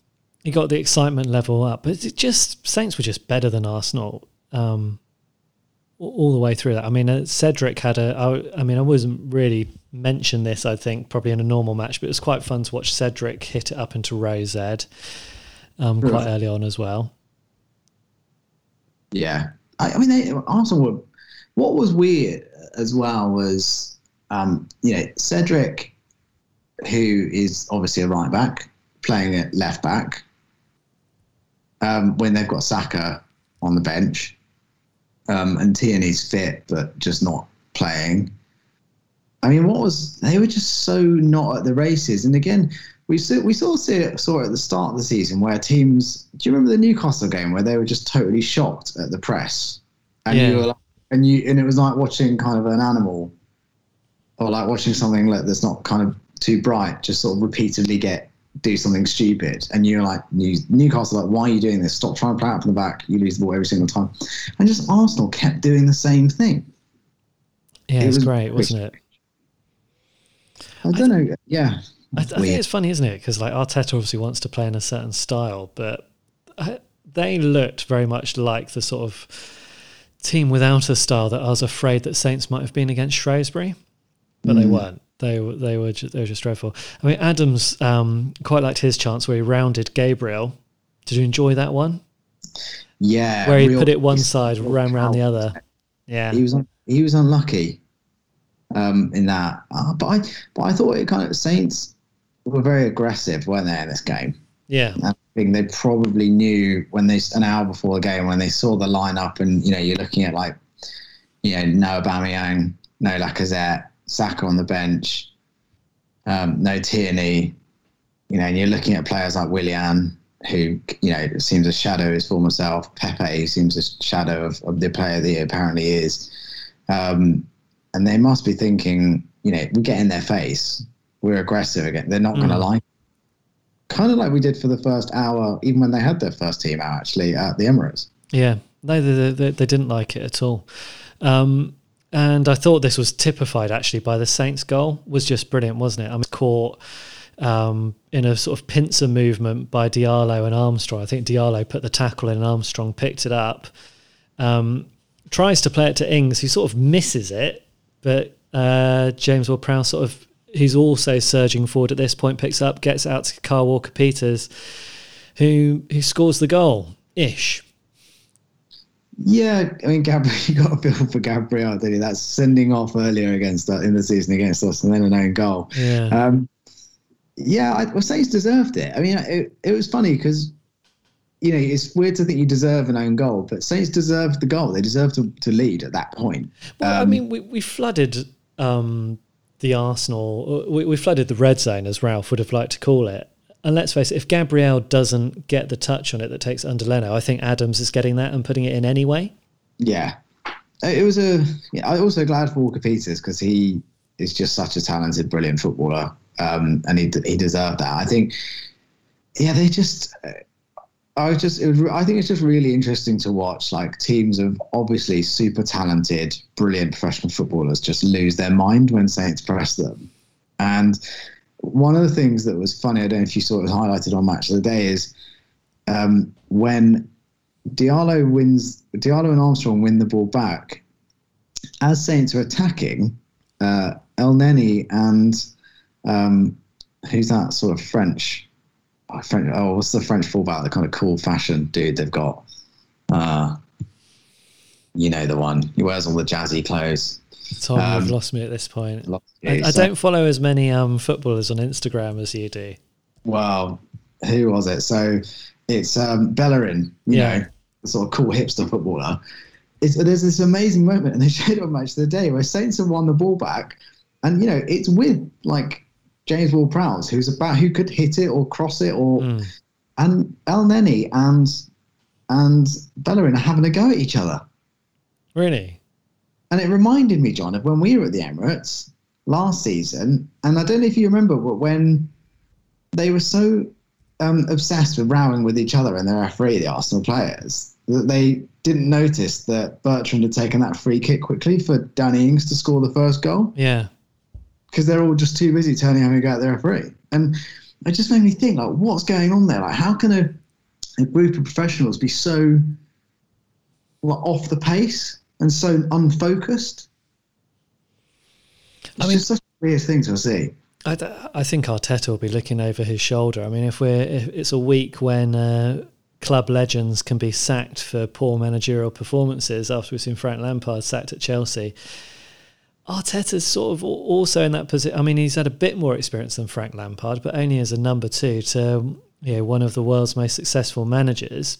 he got the excitement level up, but it just Saints were just better than Arsenal um, all the way through that. I mean, uh, Cedric had a. I, I mean, I wasn't really mention this. I think probably in a normal match, but it was quite fun to watch Cedric hit it up into Rose Ed um, quite early on as well. Yeah, I, I mean, they, Arsenal were. What was weird as well was, um, you know, Cedric, who is obviously a right back, playing at left back. Um, when they've got Saka on the bench, um, and Tierney's fit but just not playing. I mean, what was they were just so not at the races. And again, we saw, we saw it, saw it at the start of the season where teams. Do you remember the Newcastle game where they were just totally shocked at the press, and Yeah. you were like, and you and it was like watching kind of an animal, or like watching something like that's not kind of too bright, just sort of repeatedly get do something stupid, and you're like New, Newcastle, like why are you doing this? Stop trying to play out from the back. You lose the ball every single time, and just Arsenal kept doing the same thing. Yeah, It it was was great, wasn't it? I don't know. Yeah, I, I think it's funny, isn't it? Because like Arteta obviously wants to play in a certain style, but I, they looked very much like the sort of team without a style that I was afraid that Saints might have been against Shrewsbury, but they Mm. weren't. They were they were just, they were just dreadful. I mean, Adams um, quite liked his chance where he rounded Gabriel. Did you enjoy that one? yeah. Where he real- put it one side, ran round the other. Yeah, he was un- he was unlucky um, in that. Uh, but I but I thought it kind of Saints were very aggressive, weren't they, in this game? yeah, I think they probably knew when they an hour before the game when they saw the lineup, and you know you're looking at like you know no Aubameyang, no Lacazette, Saka on the bench, um, no Tierney, you know, and you're looking at players like Willian, who you know seems a shadow of his former self. Pepe seems a shadow of, of the player that he apparently is, um, and they must be thinking, you know, we get in their face, we're aggressive again. They're not going to Mm. like kind of like we did for the first hour, even when they had their first team out actually at the Emirates. Yeah, no, they, they, they didn't like it at all. Um, and I thought this was typified actually by the Saints goal was just brilliant, wasn't it? I mean, caught um, in a sort of pincer movement by Diallo and Armstrong. I think Diallo put the tackle in and Armstrong picked it up. Um, tries to play it to Ings, who sort of misses it, but uh, James Ward-Prowse sort of he's also surging forward at this point, picks up, gets out to Kyle Walker Peters, who who scores the goal ish. Yeah, I mean, Gabriel, you got a bill for Gabriel, didn't you? That's sending off earlier against uh, in the season against us, and then an own goal. Yeah. Um, yeah, I would say Saints deserved it. I mean, it, it was funny because you know it's weird to think you deserve an own goal, but Saints deserved the goal. They deserved to, to lead at that point. Well, I Um, mean, we, we flooded um, the Arsenal, we, we flooded the red zone, as Ralph would have liked to call it. And let's face it, if Gabriel doesn't get the touch on it that takes under Leno, I think Adams is getting that and putting it in anyway. Yeah, it was a. Yeah, I'm also glad for Walker Peters because he is just such a talented, brilliant footballer, um, and he he deserved that. I think. Yeah, they just. I was just. Was, I think it's just really interesting to watch, like teams of obviously super talented, brilliant professional footballers just lose their mind when Saints press them, and one of the things that was funny, I don't know if you saw it highlighted on Match of the Day, is um, when Diallo wins, Diallo and Armstrong win the ball back. As Saints are attacking, uh, Elneny and um, who's that sort of French? Oh, French, oh, what's the French fullback? The kind of cool fashion dude they've got. Uh, you know the one. He wears all the jazzy clothes. Tom, Um, you've lost me at this point. I, you, I so- don't follow as many um, footballers on Instagram as you do. Well, who was it? So it's um, Bellerin, you Yeah. know, the sort of cool hipster footballer. It's, there's this amazing moment, and they showed it on Match of the Day where Saints have won the ball back, and you know it's with like James Ward-Prowse, who's about who could hit it or cross it, or Mm. and Elneny and and Bellerin are having a go at each other. Really? And it reminded me, John, of when we were at the Emirates last season. And I don't know if you remember, but when they were so um, obsessed with rowing with each other and their referee, the Arsenal players, that they didn't notice that Bertrand had taken that free kick quickly for Danny Ings to score the first goal Yeah. Because they're all just too busy turning having a go at the referee. And it just made me think, like, what's going on there? Like, how can a, a group of professionals be so like, off the pace and so unfocused? It's I mean- just such a weird thing to see. I, I think Arteta will be looking over his shoulder. I mean, if we're if it's a week when uh, club legends can be sacked for poor managerial performances after we've seen Frank Lampard sacked at Chelsea, Arteta's sort of also in that position. I mean, he's had a bit more experience than Frank Lampard, but only as a number two to you know one of the world's most successful managers,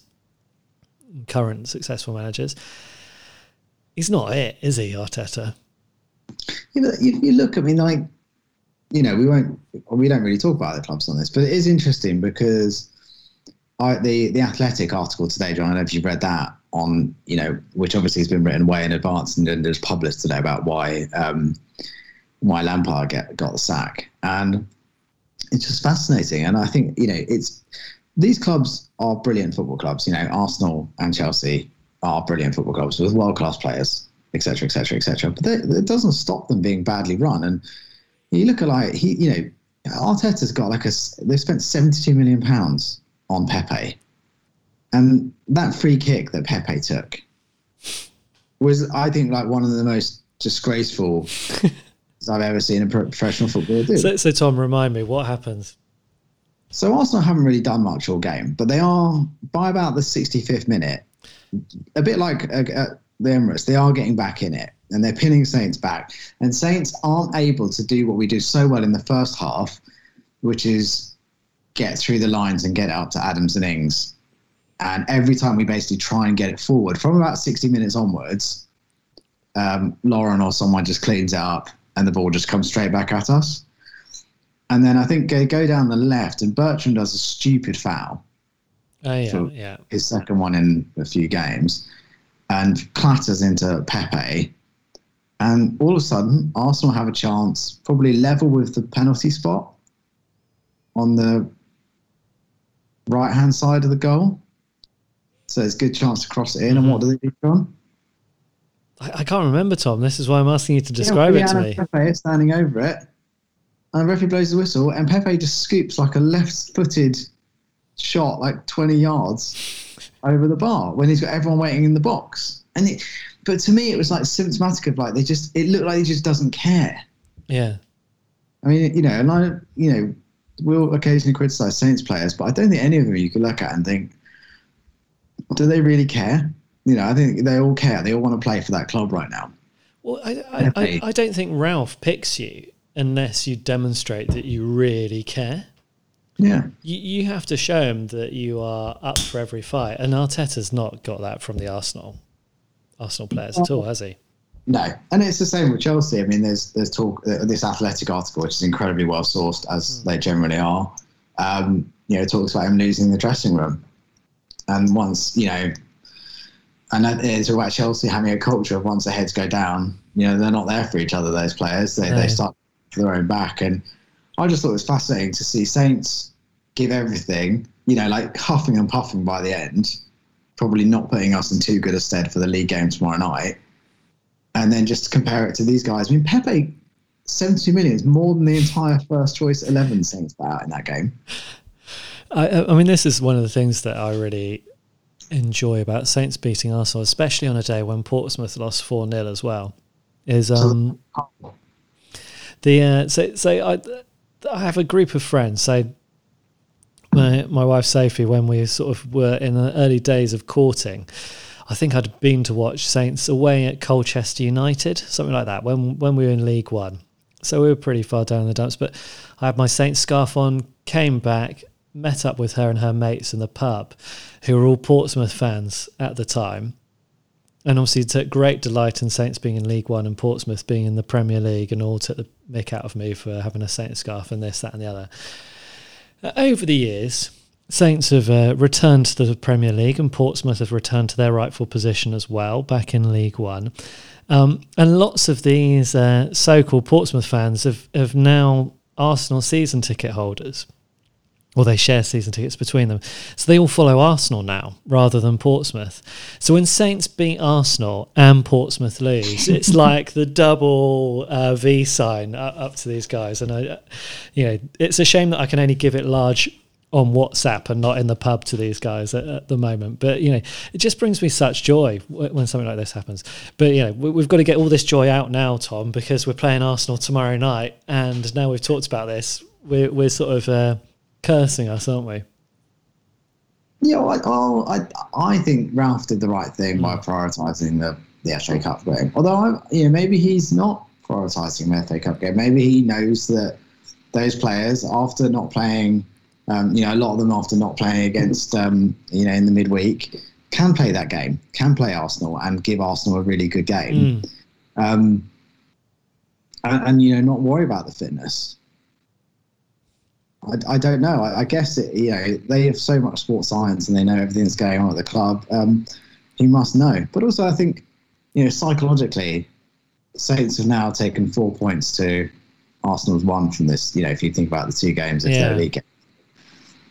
current successful managers. He's not it, is he, Arteta? You know, if you look, I mean, like you know, we won't, we don't really talk about the clubs on this, but it is interesting because I, the the Athletic article today, John. I don't know if you've read that on, you know, which obviously has been written way in advance and then is published today about why um, why Lampard get, got the sack, and it's just fascinating. And I think you know, it's these clubs are brilliant football clubs. You know, Arsenal and Chelsea are brilliant football clubs with world class players, etc., etc., etc. But they, it doesn't stop them being badly run. And you look at like he, you know, Arteta's got like a they've spent seventy two million pounds on Pepe, and that free kick that Pepe took was, I think, like one of the most disgraceful I've ever seen a professional footballer do. So, so, Tom, remind me what happens. So Arsenal haven't really done much all game, but they are by about the 65th minute, a bit like uh, uh, the Emirates. They are getting back in it, and they're pinning Saints back. And Saints aren't able to do what we do so well in the first half, which is get through the lines and get up to Adams and Ings. And every time we basically try and get it forward, from about 60 minutes onwards, um, Lauren or someone just cleans it up and the ball just comes straight back at us. And then I think they go down the left, and Bertrand does a stupid foul. Oh, yeah, yeah. His second one in a few games, and clatters into Pepe. And all of a sudden, Arsenal have a chance, probably level with the penalty spot on the right hand side of the goal. So it's a good chance to cross it in. Mm-hmm. And what do they do, John? I, I, can't remember, Tom. This is why I'm asking you to describe yeah, it to me. Pepe standing over it, and the referee blows the whistle, and Pepe just scoops like a left-footed shot, like 20 yards over the bar when he's got everyone waiting in the box. And it, but to me, it was like symptomatic of like they just. It looked like he just doesn't care. Yeah. I mean, you know, and I, you know, we'll occasionally criticise Saints players, but I don't think any of them you could look at and think, do they really care? You know, I think they all care. They all want to play for that club right now. Well, I, I, I, I don't think Ralph picks you unless you demonstrate that you really care. Yeah. You, you have to show him that you are up for every fight. And Arteta's not got that from the Arsenal Arsenal players at all, has he? No, and it's the same with Chelsea. I mean, there's there's talk uh, this athletic article, which is incredibly well sourced as mm. they generally are. Um, you know, talks about him losing the dressing room, and once you know, and it's about Chelsea having a culture of once the heads go down, you know, they're not there for each other. Those players, they no. they start for their own back, and I just thought it was fascinating to see Saints give everything, you know, like huffing and puffing by the end, probably not putting us in too good a stead for the league game tomorrow night and then just compare it to these guys. I mean, Pepe, 72 million is more than the entire first choice 11 Saints put out in that game. I, I mean, this is one of the things that I really enjoy about Saints beating Arsenal, especially on a day when Portsmouth lost 4 0 as well. Is um, the uh, so so I I have a group of friends. So my my wife Sophie, when we sort of were in the early days of courting, I think I'd been to watch Saints away at Colchester United, something like that, when when we were in League One. So we were pretty far down in the dumps. But I had my Saints scarf on, came back, met up with her and her mates in the pub, who were all Portsmouth fans at the time. And obviously took great delight in Saints being in League One and Portsmouth being in the Premier League and all took the mick out of me for having a Saints scarf and this, that and the other. Over the years, Saints have uh, returned to the Premier League, and Portsmouth have returned to their rightful position as well, back in League One. Um, and lots of these uh, so-called Portsmouth fans have, have now Arsenal season ticket holders, or they share season tickets between them. So they all follow Arsenal now rather than Portsmouth. So when Saints beat Arsenal and Portsmouth lose, it's like the double uh, V sign up to these guys. And I, you know, it's a shame that I can only give it large on WhatsApp and not in the pub to these guys at, at, the moment. But you know, it just brings me such joy when something like this happens. But you know, we, have got to get all this joy out now, Tom, because we're playing Arsenal tomorrow night, and now we've talked about this, we're we're sort of uh, cursing us, aren't we? Yeah, I, oh, I I think Ralph did the right thing by prioritising the the FA Cup game. Although I, you know, maybe he's not prioritising the FA Cup game. Maybe he knows that those players, after not playing um, you know, a lot of them after not playing against, um, you know, in the midweek, can play that game, can play Arsenal, and give Arsenal a really good game, mm. um, and, and, you know, not worry about the fitness. I, I don't know. I, I, guess it, you know they have so much sports science and they know everything that's going on at the club. Um, he must know. But also, I think you know psychologically, Saints have now taken four points to Arsenal's one from this. You know, if you think about the two games, it's yeah. league.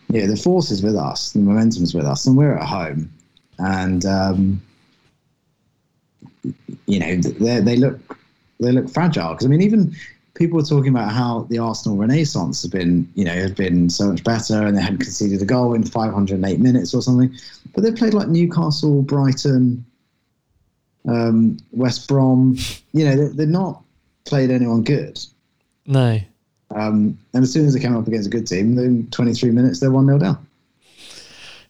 Yeah, the force is with us, the momentum is with us, and we're at home. And um, you know, they they look they look fragile because I mean, even people were talking about how the Arsenal Renaissance has been, you know, has been so much better, and they hadn't conceded a goal in 508 minutes or something. But they played like Newcastle, Brighton, um, West Brom. You know, they, are not played anyone good. No. Um, and as soon as they came up against a good team, in 23 minutes they're one 0 down.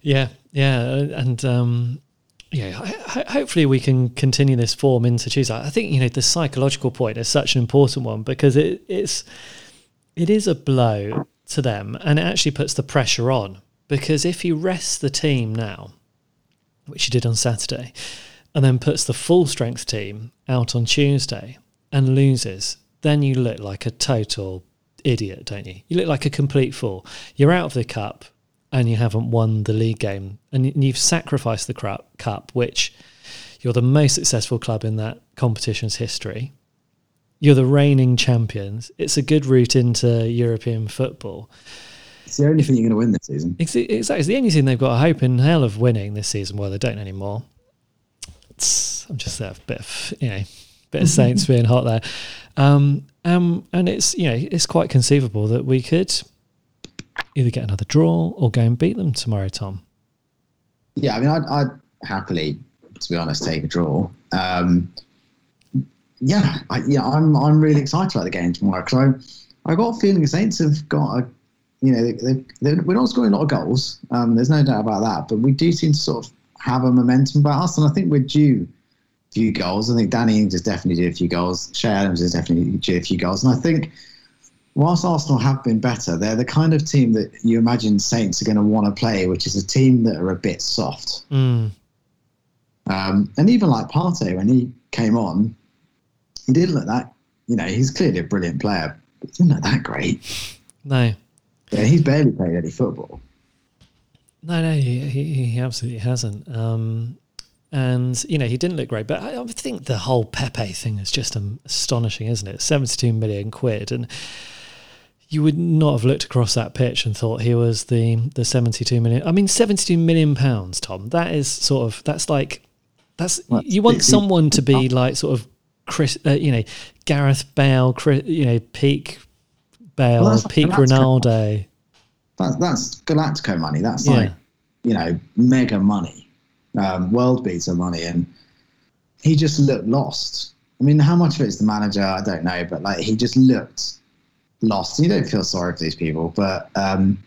Yeah, yeah, and um, yeah, hopefully we can continue this form into Tuesday. I think you know the psychological point is such an important one because it, it's it is a blow to them, and it actually puts the pressure on. Because if you rest the team now, which you did on Saturday, and then puts the full strength team out on Tuesday and loses, then you look like a total idiot, don't you? You look like a complete fool. You're out of the cup and you haven't won the league game, and you've sacrificed the cup, which you're the most successful club in that competition's history. You're the reigning champions. It's a good route into European football. It's the only thing you're going to win this season. Exactly. It's the only thing they've got a hope in hell of winning this season. Well, they don't anymore. It's, I'm just a bit of, you know, bit of Saints being hot there. Um, um, and it's, you know, it's quite conceivable that we could either get another draw or go and beat them tomorrow, Tom? Yeah, I mean, I'd, I'd happily, to be honest, take a draw. Um, yeah, I, yeah, I'm I'm really excited about the game tomorrow because I I got a feeling the Saints have got a, you know, they, they, we're not scoring a lot of goals. Um, there's no doubt about that, but we do seem to sort of have a momentum about us, and I think we're due few goals. I think Danny Ings is definitely due a few goals. Che Adams is definitely due a few goals, and I think whilst Arsenal have been better, they're the kind of team that you imagine Saints are going to want to play, which is a team that are a bit soft. Mm. Um, and even like Partey, when he came on, he didn't look that, you know, he's clearly a brilliant player, but he didn't look that great. No. Yeah, he's barely played any football. No, no, he, he, he absolutely hasn't. Um, and, you know, he didn't look great, but I, I think the whole Pepe thing is just astonishing, isn't it? 72 million quid. And, you would not have looked across that pitch and thought he was the the 72 million. I mean, 72 million pounds, Tom. That is sort of that's like that's well, you want someone to be like sort of Chris, uh, you know, Gareth Bale, Chris, you know, peak Bale, well, peak Ronaldo. That's that's Galactico money. That's yeah. like you know mega money, um, world beater money, and he just looked lost. I mean, how much of it's the manager? I don't know, but like he just looked lost. You don't feel sorry for these people, but um,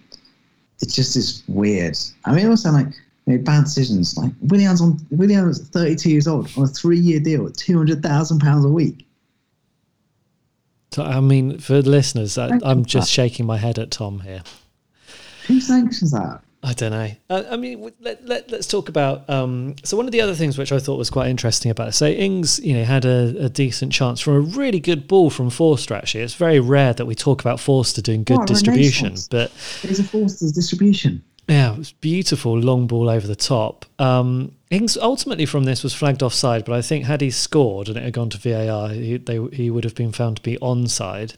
it's just this weird. I mean, also like made bad decisions. Like Williams on Williams, 32 years old on a three-year deal at 200,000 pounds a week. I mean, for the listeners, I, am just shaking my head at Tom here. Who sanctions that? I don't know. Uh, I mean, let, let, us talk about. Um, so, one of the other things which I thought was quite interesting about it, so Ings, you know, had a, a, decent chance from a really good ball from Forster, actually. It's very rare that we talk about Forster doing good what distribution, but. It's a Forster's distribution. Yeah, it was beautiful, long ball over the top. Um, Ings ultimately from this was flagged offside, but I think had he scored and it had gone to VAR, he, they, he would have been found to be onside.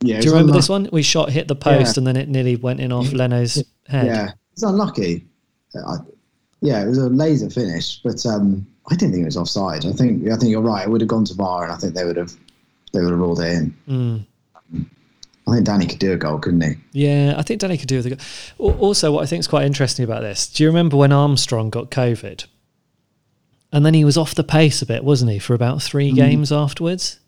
Yeah, Do you remember this one? We shot hit the post yeah. and then it nearly went in off Leno's head. Yeah, it's unlucky. I, yeah, it was a laser finish, but um, I didn't think it was offside. I think I think you're right. It would have gone to VAR, and I think they would have they would have ruled it in. Mm. I think Danny could do a goal, couldn't he? Yeah, I think Danny could do a goal. Also, what I think is quite interesting about this, do you remember when Armstrong got COVID? And then he was off the pace a bit, wasn't he, for about three mm. games afterwards?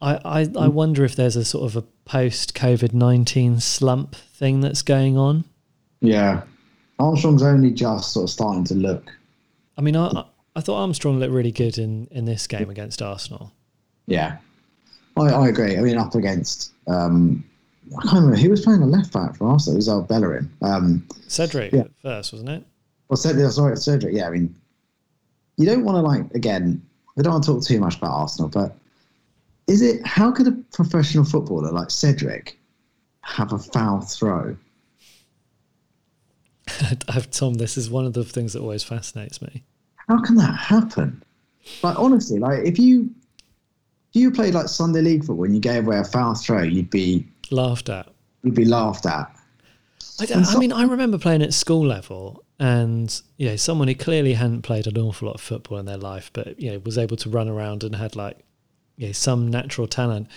I, I, I mm. wonder if there's a sort of a post COVID 19 slump thing that's going on. Yeah. Armstrong's only just sort of starting to look. I mean, I, I thought Armstrong looked really good in, in this game against Arsenal. Yeah. I, I agree. I mean, up against. Um, I can't remember who was playing the left back for Arsenal. It was uh, Bellerin. Um, Cedric yeah. first, wasn't it? Well, Cedric, sorry, Cedric. Yeah, I mean, you don't want to like again. We don't want to talk too much about Arsenal, but is it how could a professional footballer like Cedric have a foul throw. I've Tom, this is one of the things that always fascinates me. How can that happen? Like honestly, like if you if you played like Sunday league football and you gave away a foul throw, you'd be laughed at. You'd be laughed at. I, I mean, I remember playing at school level, and yeah, someone who clearly hadn't played an awful lot of football in their life, but you know, was able to run around and had like yeah, some natural talent,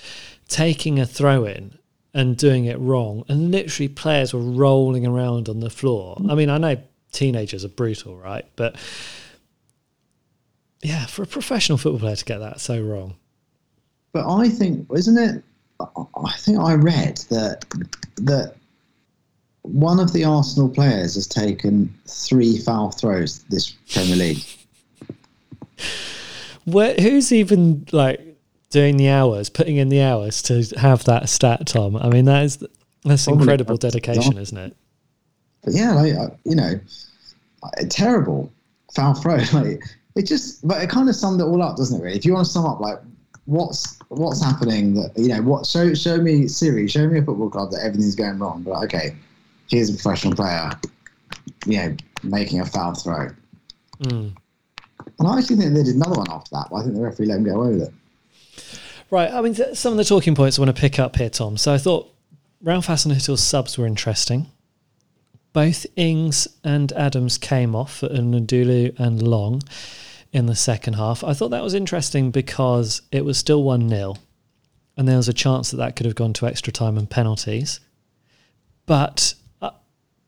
taking a throw in and doing it wrong, and literally players were rolling around on the floor. Mm. I mean, I know teenagers are brutal, right? But yeah, for a professional football player to get that so wrong. But I think, isn't it? I think I read that that one of the Arsenal players has taken three foul throws this Premier League. Where, who's even like doing the hours, putting in the hours to have that stat, Tom? I mean, that is that's Probably incredible dedication, isn't it? But yeah, like uh, you know, terrible foul throw. Like it just, but it kind of summed it all up, doesn't it? Really, if you want to sum up like what's what's happening, that you know, what show show me Siri, show me a football club that everything's going wrong. But okay, here's a professional player, you know, making a foul throw. Mm. And I actually think they did another one after that, but I think the referee let him go away with it. Right. I mean, some of the talking points I want to pick up here, Tom. So I thought Ralph Hasenhüttl's subs were interesting. Both Ings and Adams came off for N'Lundulu and Long in the second half. I thought that was interesting because it was still 1 0, and there was a chance that that could have gone to extra time and penalties. But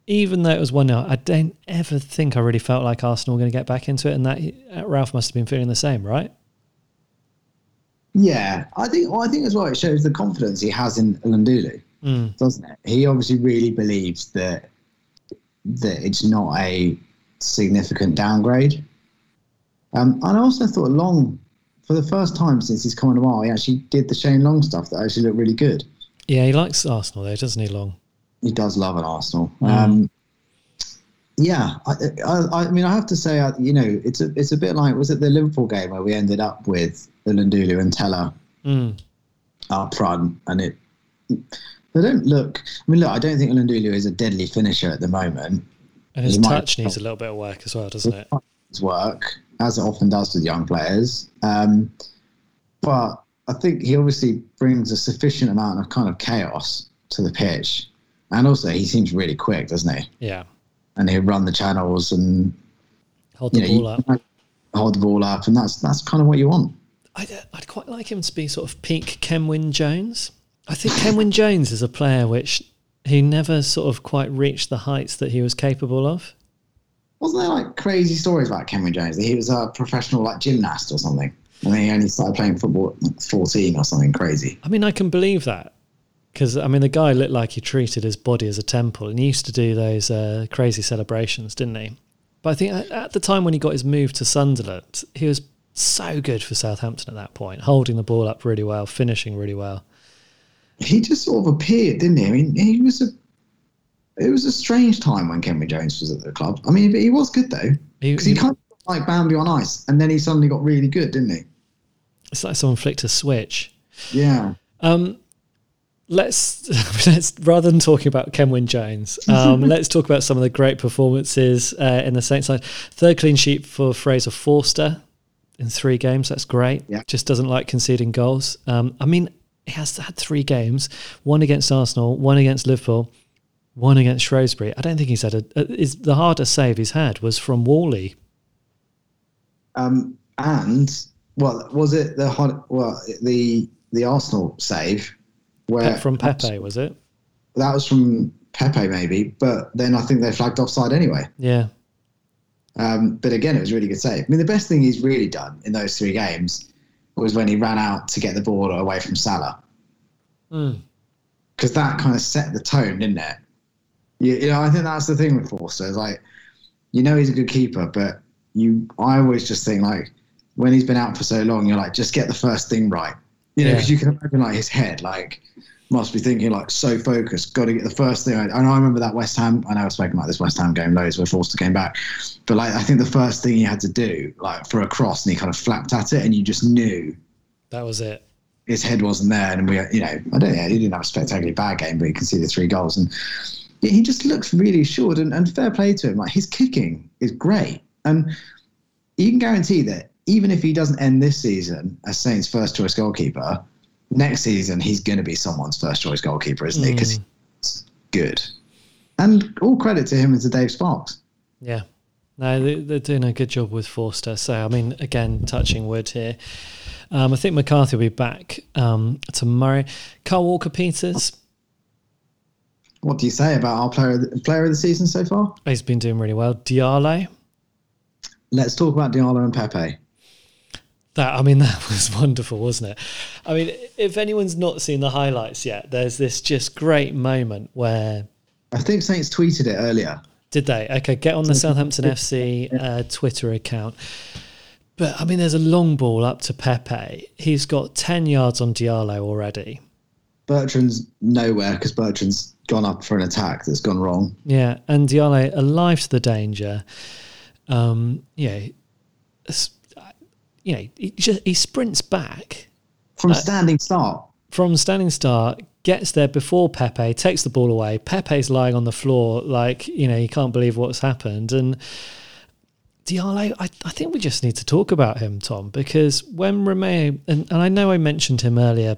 even though it was 1 0, I don't ever think I really felt like Arsenal were going to get back into it. And that uh, Ralph must have been feeling the same, right? Yeah, I think. Well, I think as well. It shows the confidence he has in N'Lundulu, mm. doesn't it? He obviously really believes that that it's not a significant downgrade. Um, and I also thought Long, for the first time since he's come in a while, he actually did the Shane Long stuff that actually looked really good. Yeah, he likes Arsenal though, doesn't he, Long? he does love an Arsenal. Mm. Um, yeah, I, I, I, mean, I have to say, you know, it's a it's a bit like was it the Liverpool game where we ended up with N'Lundulu and Tella mm. up front, and it they don't look. I mean, look, I don't think N'Lundulu is a deadly finisher at the moment. And his he touch needs a little bit of work as well, doesn't it? His work, as it often does with young players. Um, but I think he obviously brings a sufficient amount of kind of chaos to the pitch and also, he seems really quick, doesn't he? Yeah. And he'll run the channels and hold the know, ball up. Hold the ball up, and that's that's kind of what you want. I'd, I'd quite like him to be sort of peak Kenwyne Jones. I think Kenwyne Jones is a player which he never sort of quite reached the heights that he was capable of. Wasn't there like crazy stories about Kenwyne Jones that he was a professional like gymnast or something? And then he only started playing football at 14 or something crazy. I mean, I can believe that because I mean the guy looked like he treated his body as a temple, and he used to do those uh, crazy celebrations, didn't he? But I think at, at, the time when he got his move to Sunderland, he was so good for Southampton at that point, holding the ball up really well, finishing really well. He just sort of appeared, didn't he? I mean, he was a. It was a strange time when Kenwyne Jones was at the club. I mean, he was good though, because he, he, he kind of like Bambi on ice, and then he suddenly got really good, didn't he? It's like someone flicked a switch. Yeah. Um, let's let's rather than talking about Kenwyne Jones, um, let's talk about some of the great performances uh, in the Saints side. Third clean sheet for Fraser Forster in three games. That's great. Yeah. Just doesn't like conceding goals. Um, I mean, he has had three games: one against Arsenal, one against Liverpool, one against Shrewsbury. I don't think he's had a. a is the hardest save he's had was from Whalley. Um, and well, was it the hard, well the the Arsenal save? Where from Pepe was it? That was from Pepe maybe, but then I think they flagged offside anyway. Yeah. Um, but again, it was a really good save. I mean, the best thing he's really done in those three games was when he ran out to get the ball away from Salah. Because mm. that kind of set the tone, didn't it? You, you know, I think that's the thing with Forster. Is like, you know, he's a good keeper, but you, I always just think like, when he's been out for so long, you're like, just get the first thing right. You know, because yeah. you can imagine like his head, like must be thinking like so focused, got to get the first thing. I, and I remember that West Ham. I know I've spoken about this West Ham game loads where Forster came back, but like I think the first thing he had to do, like for a cross, and he kind of flapped at it, and you just knew that was it. his head wasn't there, and we, you know, I don't know, he didn't have a spectacularly bad game, but you can see the three goals, and he just looks really assured. And, and fair play to him, like his kicking is great, and you can guarantee that even if he doesn't end this season as Saints' first choice goalkeeper, next season he's going to be someone's first choice goalkeeper, isn't he? Because he's good. And all credit to him and to Dave Sparks. Yeah. No, they, are doing a good job with Forster. So, I mean, again, touching wood here. Um, I think McCarthy will be back um, tomorrow. Kyle Walker Peters. What do you say about our player of the, player of the season so far? He's been doing really well. Diallo. Let's talk about Diallo and Pepe. That I mean, that was wonderful, wasn't it? I mean, if anyone's not seen the highlights yet, there's this just great moment where I think Saints tweeted it earlier. Did they? Okay, get on the Southampton FC uh, Twitter account. But I mean, there's a long ball up to Pepe. He's got 10 yards on Diallo already. Bertrand's nowhere because Bertrand's gone up for an attack that's gone wrong. Yeah, and Diallo alive to the danger. Um, yeah, you know, he, just, he sprints back from uh, standing start. From standing start, gets there before Pepe, takes the ball away. Pepe's lying on the floor, like you know, he can't believe what's happened. And Diallo, I, I think we just need to talk about him, Tom, because when Romeu and, and I know I mentioned him earlier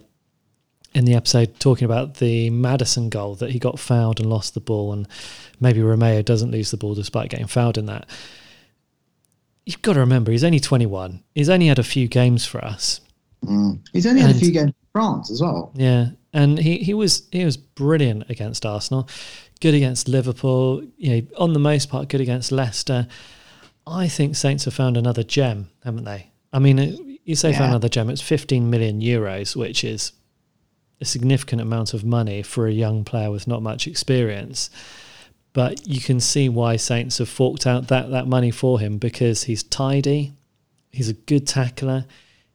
in the episode talking about the Maddison goal that he got fouled and lost the ball, and maybe Romeu doesn't lose the ball despite getting fouled in that you've got to remember he's only 21. He's only had a few games for us. Mm. He's only had a few games for France as well. Yeah, and he, he was he was brilliant against Arsenal, good against Liverpool. You know, on the most part, good against Leicester. I think Saints have found another gem, haven't they? I mean, you say yeah. found another gem. It's 15 million euros, which is a significant amount of money for a young player with not much experience. But you can see why Saints have forked out that, that money for him because he's tidy, he's a good tackler,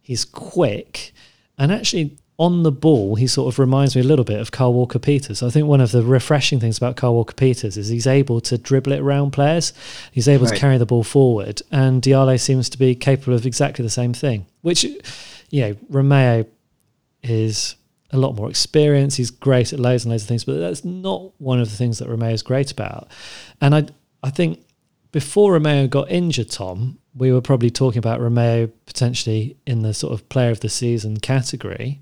he's quick, and actually on the ball, he sort of reminds me a little bit of Kyle Walker Peters. I think one of the refreshing things about Kyle Walker Peters is he's able to dribble it around players. He's able right. to carry the ball forward, and Diallo seems to be capable of exactly the same thing. Which, you know, Romeu is a lot more experience. He's great at loads and loads of things, but that's not one of the things that Romeu is great about. And I, I think before Romeu got injured, Tom, we were probably talking about Romeu potentially in the sort of player of the season category.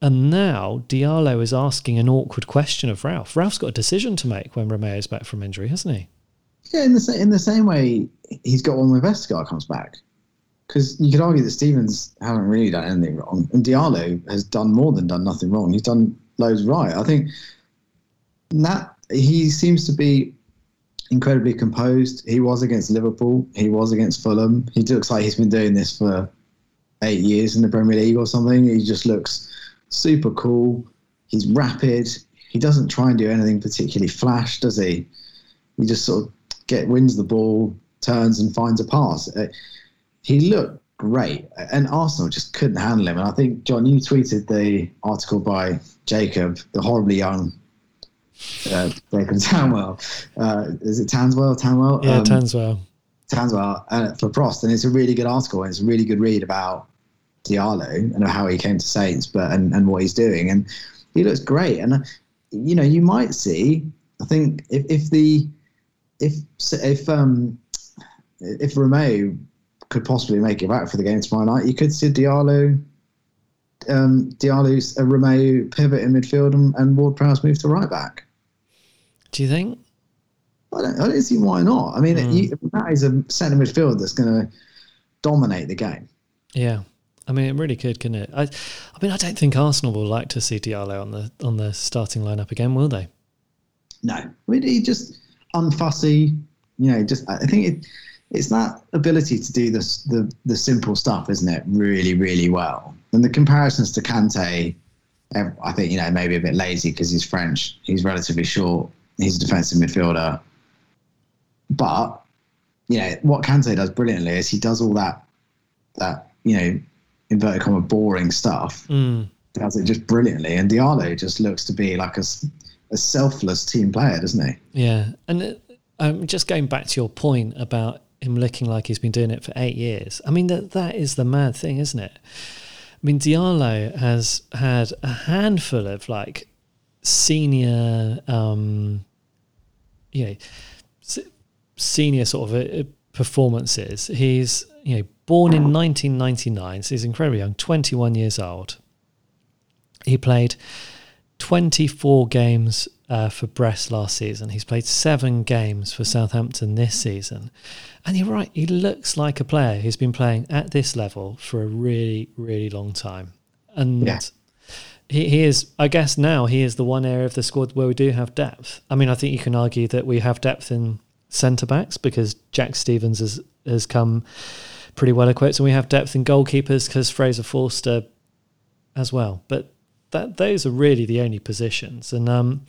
And now Diallo is asking an awkward question of Ralph. Ralph's got a decision to make when Romeu's back from injury, hasn't he? Yeah, in the in the same way he's got one when Vestergaard comes back because you could argue that Stephens haven't really done anything wrong, and Diallo has done more than done nothing wrong. He's done loads right. I think that he seems to be incredibly composed. He was against Liverpool. He was against Fulham. He looks like he's been doing this for eight years in the Premier League or something. He just looks super cool. He's rapid. He doesn't try and do anything particularly flash, does he? He just sort of get wins the ball, turns and finds a pass. Uh, He looked great, and Arsenal just couldn't handle him. And I think John, you tweeted the article by Jacob, the horribly young uh, Jacob Tanwell. Uh, is it Tanswell? Tanwell? Yeah, um, Tanswell. Tanswell uh, for Prost, and it's a really good article, and it's a really good read about Diallo and how he came to Saints, but and, and what he's doing, and he looks great. And uh, you know, you might see. I think if, if the if if um if Romeu could possibly make it back for the game tomorrow night. You could see Diallo, um, Diallo's a Romeu pivot in midfield and, and Ward Prowse move to right back. Do you think? I don't, I don't see why not. I mean, mm. you, that is a centre midfield that's going to dominate the game. Yeah. I mean, it really could, couldn't it? I, I mean, I don't think Arsenal will like to see Diallo on the on the starting lineup again, will they? No, I mean, he just unfussy. You know, just I think it it's that ability to do this, the the simple stuff, isn't it? Really, really well. And the comparisons to Kante, I think you know maybe a bit lazy because he's French. He's relatively short. He's a defensive midfielder. But you know what Kante does brilliantly is he does all that that you know inverted comma boring stuff. Mm. Does it just brilliantly, and Diallo just looks to be like a, a selfless team player, doesn't he? Yeah, and um, just going back to your point about him looking like he's been doing it for eight years. I mean, that that is the mad thing, isn't it? I mean, Diallo has had a handful of like senior, um, you know, senior sort of uh, performances. He's you know born in 1999, so he's incredibly young, 21 years old. He played 24 games uh, for Brest last season. He's played seven games for Southampton this season. And you're right, he looks like a player who's been playing at this level for a really, really long time. And yeah. he, he is, I guess now he is the one area of the squad where we do have depth. I mean, I think you can argue that we have depth in centre backs because Jack Stephens has, has come pretty well equipped, and we have depth in goalkeepers because Fraser Forster as well. But that those are really the only positions. And um,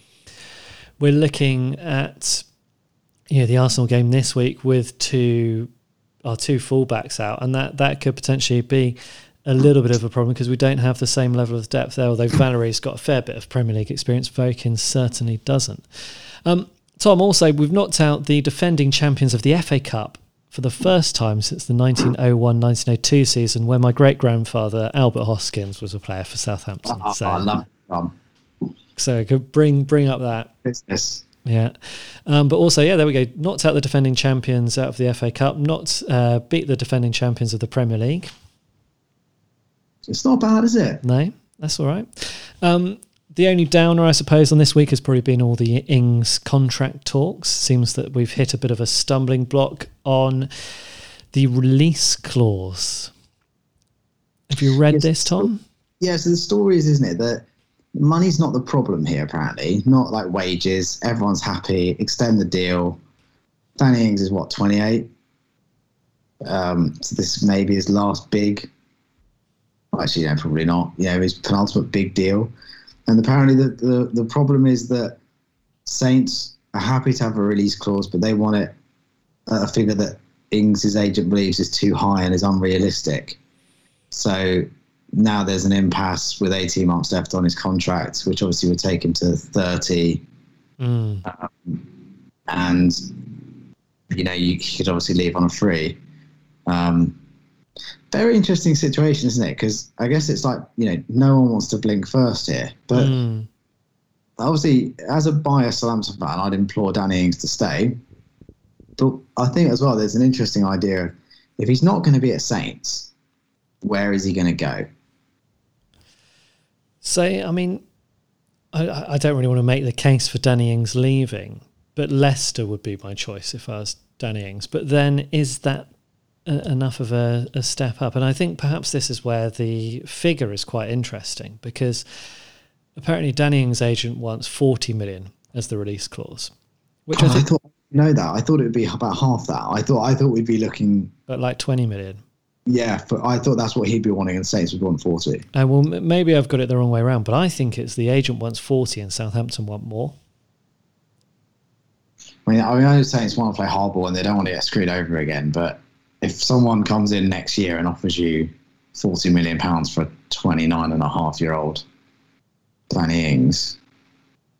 we're looking at you know, the Arsenal game this week with two our two fullbacks out, and that that could potentially be a little bit of a problem because we don't have the same level of depth there. Although Valery's got a fair bit of Premier League experience, Vokins certainly doesn't. Um, Tom, also we've knocked out the defending champions of the FA Cup for the first time since the 1901-1902 season, where my great grandfather Albert Hoskins was a player for Southampton. Oh, so, I love Tom. So could bring bring up that business. Yeah, um, but also yeah, there we go. Knocked out the defending champions out of the FA Cup. Not uh, beat the defending champions of the Premier League. It's not bad, is it? No, that's all right. Um, the only downer, I suppose, on this week has probably been all the Ings contract talks. Seems that we've hit a bit of a stumbling block on the release clause. Have you read yes, this, Tom? Yeah, so the story is, isn't it, that money's not the problem here, apparently. Not like wages. Everyone's happy. Extend the deal. Danny Ings is what, 28? Um, so this may be his last big, well, actually, no, probably not. You know, his penultimate big deal. And apparently, the, the, the problem is that Saints are happy to have a release clause, but they want it at a figure that Ings' agent believes is too high and is unrealistic. So now there's an impasse with 18 months left on his contract, which obviously would take him to 30. Mm. Um, and, you know, you, could obviously leave on a free. Um, very interesting situation, isn't it? Because I guess it's like, you know, no one wants to blink first here. But mm. obviously, as a biased Southampton fan, I'd implore Danny Ings to stay. But I think as well, there's an interesting idea. of If he's not going to be at Saints, where is he going to go? So, I mean, I, I don't really want to make the case for Danny Ings leaving, but Leicester would be my choice if I was Danny Ings. But then, is that a, enough of a, a step up? And I think perhaps this is where the figure is quite interesting because apparently Danny Ings' agent wants 40 million as the release clause. Which oh, I, think, I thought know that. I thought it would be about half that. I thought I thought we'd be looking at like 20 million. Yeah, but I thought that's what he'd be wanting, and Saints would want forty. Uh, well, maybe I've got it the wrong way around, but I think it's the agent wants forty, and Southampton want more. I mean, I mean, I know Saints want to play hardball and they don't want to get screwed over again. But if someone comes in next year and offers you forty million pounds for a 29 and a half year old Danny Ings,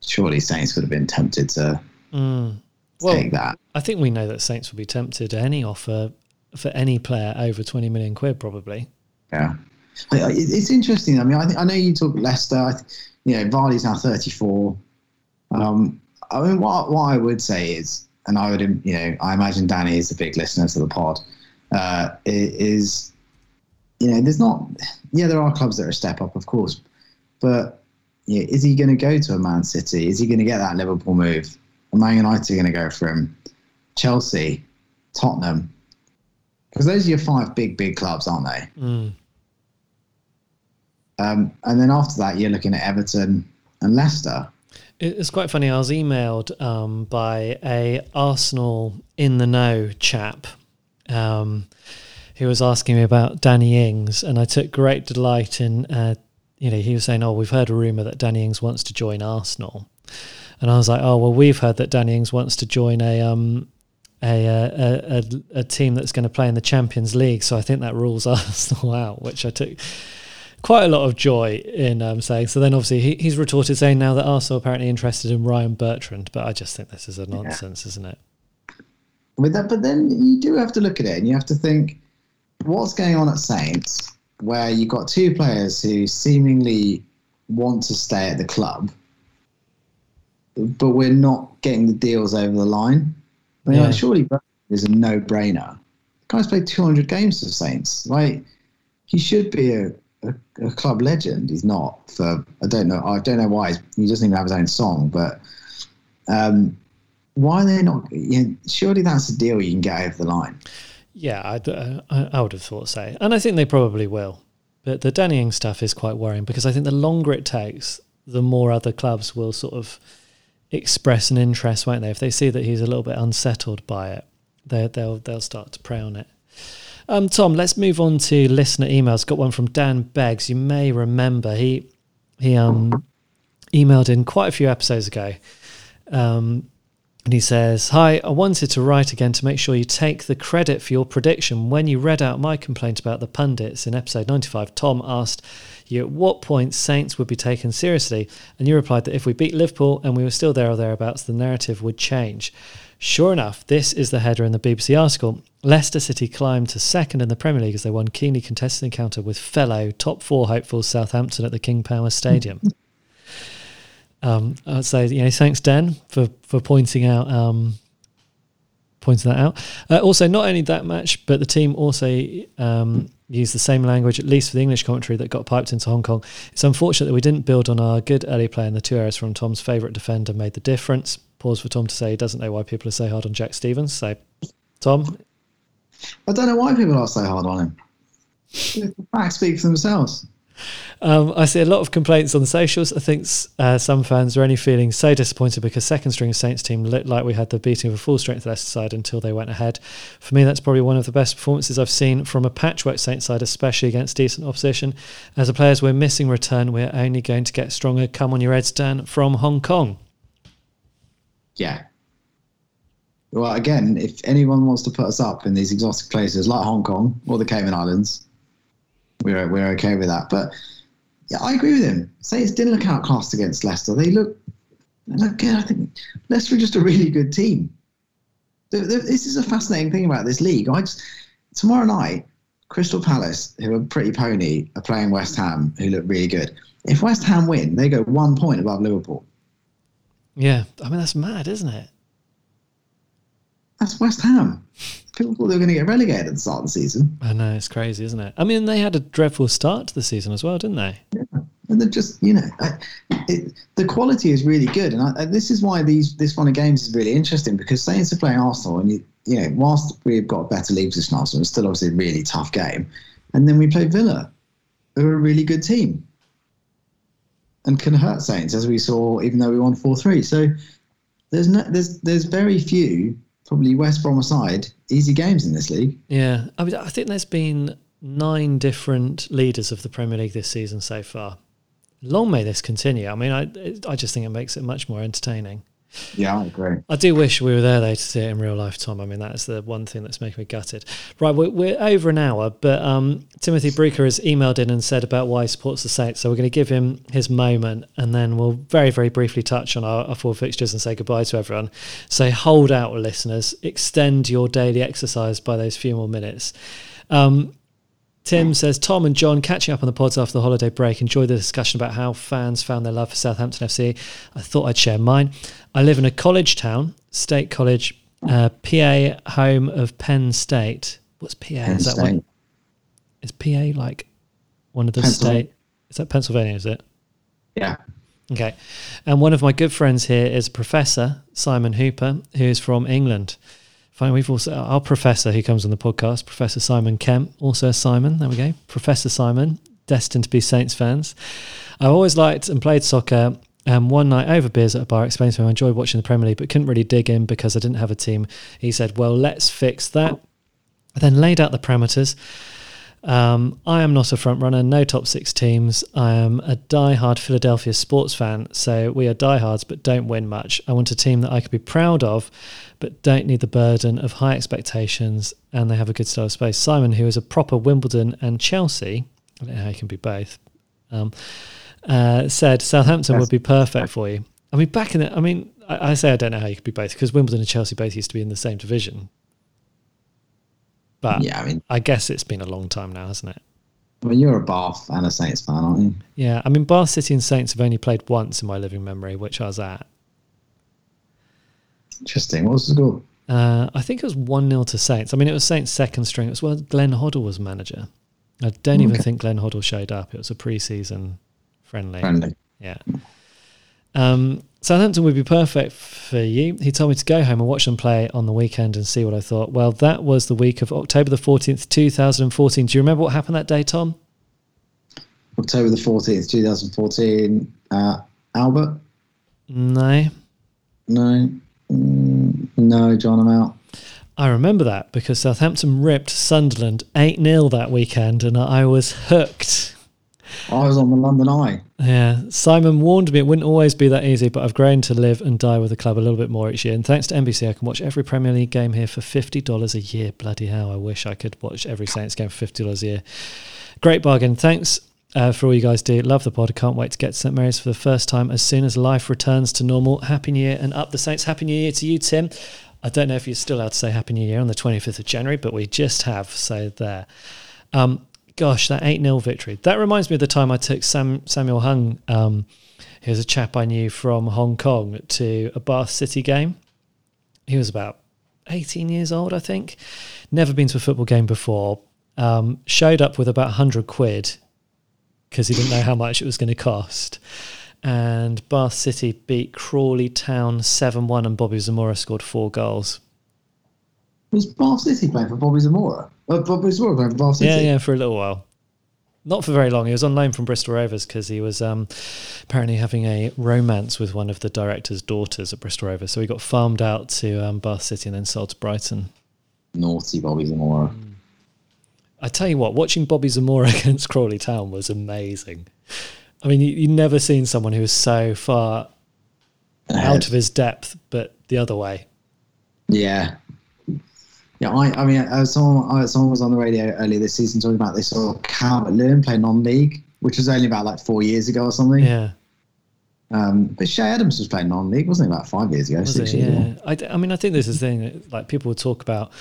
surely Saints would have been tempted to mm. well, take that. I think we know that Saints would be tempted to any offer for any player over 20 million quid, probably. Yeah. It's interesting. I mean, I, I know you talk Leicester. You know, Vardy's now 34. Um, I mean, what, what I would say is, and I would, you know, I imagine Danny is a big listener to the pod, uh, is, you know, there's not, yeah, there are clubs that are a step up, of course, but know, is he going to go to a Man City? Is he going to get that Liverpool move? Are Man United going to go for him? Chelsea, Tottenham, because those are your five big, big clubs, aren't they? Mm. Um, and then after that, you're looking at Everton and Leicester. It's quite funny. I was emailed um, by a Arsenal in the know chap um, who was asking me about Danny Ings, and I took great delight in. Uh, you know, he was saying, "Oh, we've heard a rumor that Danny Ings wants to join Arsenal," and I was like, "Oh, well, we've heard that Danny Ings wants to join a um, a, a, a, a team that's going to play in the Champions League. So I think that rules Arsenal out, which I took quite a lot of joy in um, saying. So then obviously he, he's retorted saying now that Arsenal apparently interested in Ryan Bertrand, but I just think this is a nonsense, yeah. isn't it? With that, but then you do have to look at it and you have to think what's going on at Saints. where you've got two players who seemingly want to stay at the club, but we're not getting the deals over the line. I mean, Yeah. like, surely is a no-brainer. The guy's played 200 games for Saints. Like, he should be a, a, a club legend. He's not. For I don't know. I don't know why. He doesn't even have his own song. But um, why are they not? You know, surely that's a deal you can get over the line. Yeah, I'd, uh, I, I would have thought so. And I think they probably will. But the Danny Ings stuff is quite worrying because I think the longer it takes, the more other clubs will sort of express an interest, won't they? If they see that he's a little bit unsettled by it, they, they'll they'll start to prey on it. Um, Tom, let's move on to listener emails. Got one from Dan Beggs. You may remember he he um emailed in quite a few episodes ago. Um, and he says, Hi, I wanted to write again to make sure you take the credit for your prediction. When you read out my complaint about the pundits in episode 95, Tom asked you at what point Saints would be taken seriously. And you replied that if we beat Liverpool and we were still there or thereabouts, the narrative would change. Sure enough, this is the header in the BBC article. Leicester City climbed to second in the Premier League as they won keenly contested encounter with fellow top four hopefuls Southampton at the King Power Stadium. Um, I'd say, you know, thanks, Dan, for for pointing out um, pointing that out. Uh, also, not only that match, but the team also um, used the same language, at least for the English commentary, that got piped into Hong Kong. It's unfortunate that we didn't build on our good early play, and the two errors from Tom's favourite defender made the difference. Pause for Tom to say he doesn't know why people are so hard on Jack Stephens. So, Tom, I don't know why people are so hard on him. The facts speak for themselves. Um, I see a lot of complaints on the socials. I think uh, some fans are only feeling so disappointed because second string Saints team looked like we had the beating of a full strength Leicester side until they went ahead. For me, that's probably one of the best performances I've seen from a patchwork Saints side, especially against decent opposition. As the players we're missing return, we're only going to get stronger. Come on your heads, Dan, from Hong Kong. Yeah. Well, again, if anyone wants to put us up in these exotic places like Hong Kong or the Cayman Islands, we're we're okay with that. But yeah, I agree with him. Saints didn't look outclassed against Leicester. They look, they look good. I think Leicester are just a really good team. This is a fascinating thing about this league. I just, tomorrow night, Crystal Palace, who are pretty pony, are playing West Ham, who look really good. If West Ham win, they go one point above Liverpool. Yeah, I mean, that's mad, isn't it? That's West Ham. People thought they were going to get relegated at the start of the season, I know, it's crazy, isn't it? I mean, they had a dreadful start to the season as well, didn't they? and they're just, you know, I, it, the quality is really good, and I, this is why these this one of games is really interesting because Saints are playing Arsenal, and you, you know, whilst we've got better league position than Arsenal, it's still obviously a really tough game, and then we play Villa, who are a really good team, and can hurt Saints as we saw, even though we won four three. So there's no, there's there's very few, probably West Brom aside, easy games in this league. Yeah, I mean, I think there's been nine different leaders of the Premier League this season so far. Long may this continue. I mean, I I just think it makes it much more entertaining. Yeah, I agree. I do wish we were there though to see it in real life, Tom. I mean, that is the one thing that's making me gutted. Right, we're, we're over an hour, but um, Timothy Bruker has emailed in and said about why he supports the Saints. So we're going to give him his moment, and then we'll very, very briefly touch on our, our four fixtures and say goodbye to everyone. So hold out, listeners. Extend your daily exercise by those few more minutes. Um, Tim says, Tom and John catching up on the pods after the holiday break. Enjoy the discussion about how fans found their love for Southampton FC. I thought I'd share mine. I live in a college town, State College, uh, PA, home of Penn State. What's PA? Penn is that State. one? Is PA like one of the state? Is that Pennsylvania? Is it? Yeah. Okay. And one of my good friends here is professor, Simon Hooper, who's from England. Funny, we've also, our professor who comes on the podcast, Professor Simon Kemp, also Simon. There we go. Professor Simon, destined to be Saints fans. I've always liked and played soccer. Um, one night over beers at a bar, explained to him I enjoyed watching the Premier League, but couldn't really dig in because I didn't have a team. He said, Well, let's fix that. I then laid out the parameters. Um, I am not a front runner, no top six teams. I am a die-hard Philadelphia sports fan, so we are diehards but don't win much. I want a team that I could be proud of, but don't need the burden of high expectations, and they have a good style of space. Simon, who is a proper Wimbledon and Chelsea, I don't know how he can be both, um, uh, said Southampton would be perfect for you. I mean, back in the, I mean, I, I say I don't know how you could be both because Wimbledon and Chelsea both used to be in the same division. But Yeah, I mean, I guess it's been a long time now, hasn't it? Well, you're a Bath and a Saints fan, aren't you? Yeah, I mean, Bath City and Saints have only played once in my living memory, which I was at. Interesting. What was the score? Uh, I think it was 1 0 to Saints. I mean, it was Saints' second string. It was when Glenn Hoddle was manager. I don't even think Glenn Hoddle showed up. It was a pre season friendly. Friendly. Yeah. Um, Southampton would be perfect for you. He told me to go home and watch them play on the weekend and see what I thought. Well, that was the week of October the 14th, 2014. Do you remember what happened that day, Tom? October the 14th, 2014. Uh, Albert? No. No. Mm, no, John, I'm out. I remember that because Southampton ripped Sunderland 8 0 that weekend and I was hooked. I was on the London Eye. Yeah, Simon warned me it wouldn't always be that easy, but I've grown to live and die with the club a little bit more each year. And thanks to NBC, I can watch every Premier League game here for $50 a year. Bloody hell, I wish I could watch every Saints game for $50 a year. Great bargain. Thanks uh, for all you guys do. Love the pod. Can't wait to get to St Mary's for the first time as soon as life returns to normal. Happy New Year and up the Saints. Happy New Year to you, Tim. I don't know if you're still allowed to say Happy New Year on the 25th of January, but we just have, so there. Um, gosh, that 8 0 victory. That reminds me of the time I took Sam, Samuel Hung, um, he was a chap I knew from Hong Kong, to a Bath City game. He was about 18 years old, I think. Never been to a football game before. Um, showed up with about 100 quid because he didn't know how much it was going to cost. And Bath City beat Crawley Town 7 1, and Bobby Zamora scored four goals. Was Bath City playing for Bobby Zamora? Bobby Zamora playing for Bath City? Yeah, yeah, for a little while. Not for very long. He was on loan from Bristol Rovers because he was um, apparently having a romance with one of the director's daughters at Bristol Rovers. So he got farmed out to um, Bath City and then sold to Brighton. Naughty Bobby Zamora. Mm. I tell you what, watching Bobby Zamora against Crawley Town was amazing. I mean, you, you've never seen someone who was so far out of his depth, but the other way. Yeah. Yeah, I, I mean, uh, someone, uh, someone was on the radio earlier this season talking about they saw Calvert Lewin play non-league, which was only about like four years ago or something. Yeah. Um, but Che Adams was playing non-league, wasn't it? About five years ago, Was six it? years Yeah. ago. I, I mean, I think this is the thing. Like people would talk about,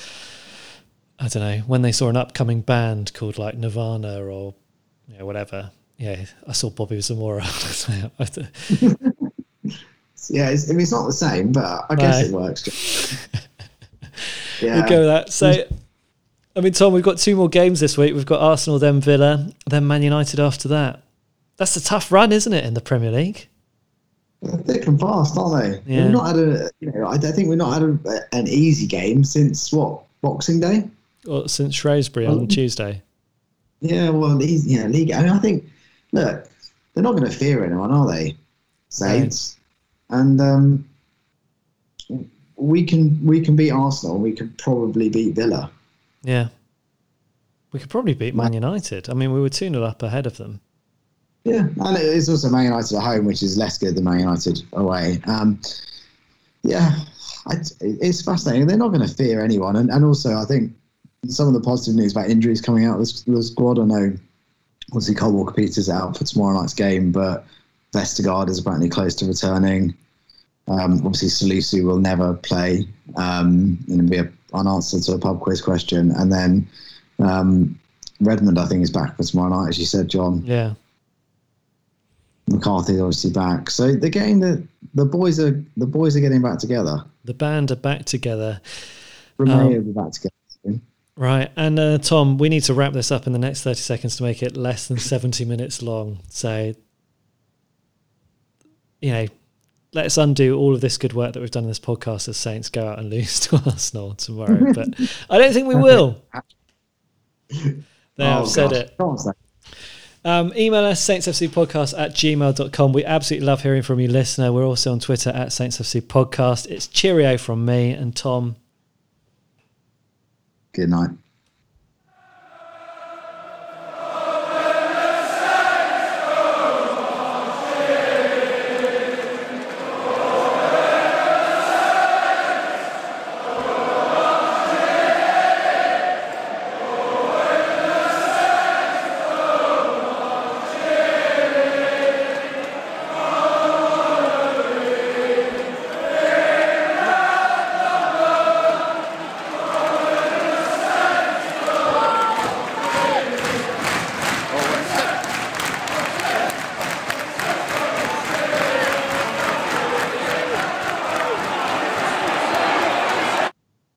I don't know, when they saw an upcoming band called like Nirvana or you know, whatever. Yeah, I saw Bobby Zamora. Yeah, it's, I mean, it's not the same, but I guess No. it works. yeah. we'll go with that. So, I mean, Tom, we've got two more games this week. We've got Arsenal, then Villa, then Man United after that. That's a tough run, isn't it, in the Premier League? They're thick and fast, aren't they? Yeah. We've not had a, you know, I think we've not had a, an easy game since what Boxing Day. Or since Shrewsbury on Um, Tuesday. Yeah, well, these, yeah, league. I mean, I think, look, they're not going to fear anyone, are they? Saints, and um, we can we can beat Arsenal. We could probably beat Villa. Yeah. We could probably beat Man United. I mean, we were 2 0 up ahead of them. Yeah, and it's also Man United at home, which is less good than Man United away. Um, yeah, I, it's fascinating. They're not going to fear anyone, and, and also I think some of the positive news about injuries coming out of the, the squad. I know obviously Kyle Walker Peters out for tomorrow night's game, but Vestergaard is apparently close to returning. Um, obviously, Salisu will never play, um, and it'll be an answer to a pub quiz question, and then um, Redmond, I think, is back for tomorrow night, as you said, John. Yeah. McCarthy's obviously back, so the game that the boys are the boys are getting back together. The band are back together. Romeu Um, will be back together. soon. Right. And uh, Tom, we need to wrap this up in the next 30 seconds to make it less than 70 minutes long. So, you know, let's undo all of this good work that we've done in this podcast as Saints go out and lose to Arsenal tomorrow. But I don't think we will. There, Oh, I've said God. it. Go on, Sam. Um, email us, saintsfcpodcast at gmail.com. We absolutely love hearing from you, listener. We're also on Twitter at saintsfcpodcast. It's cheerio from me and Tom. Good night.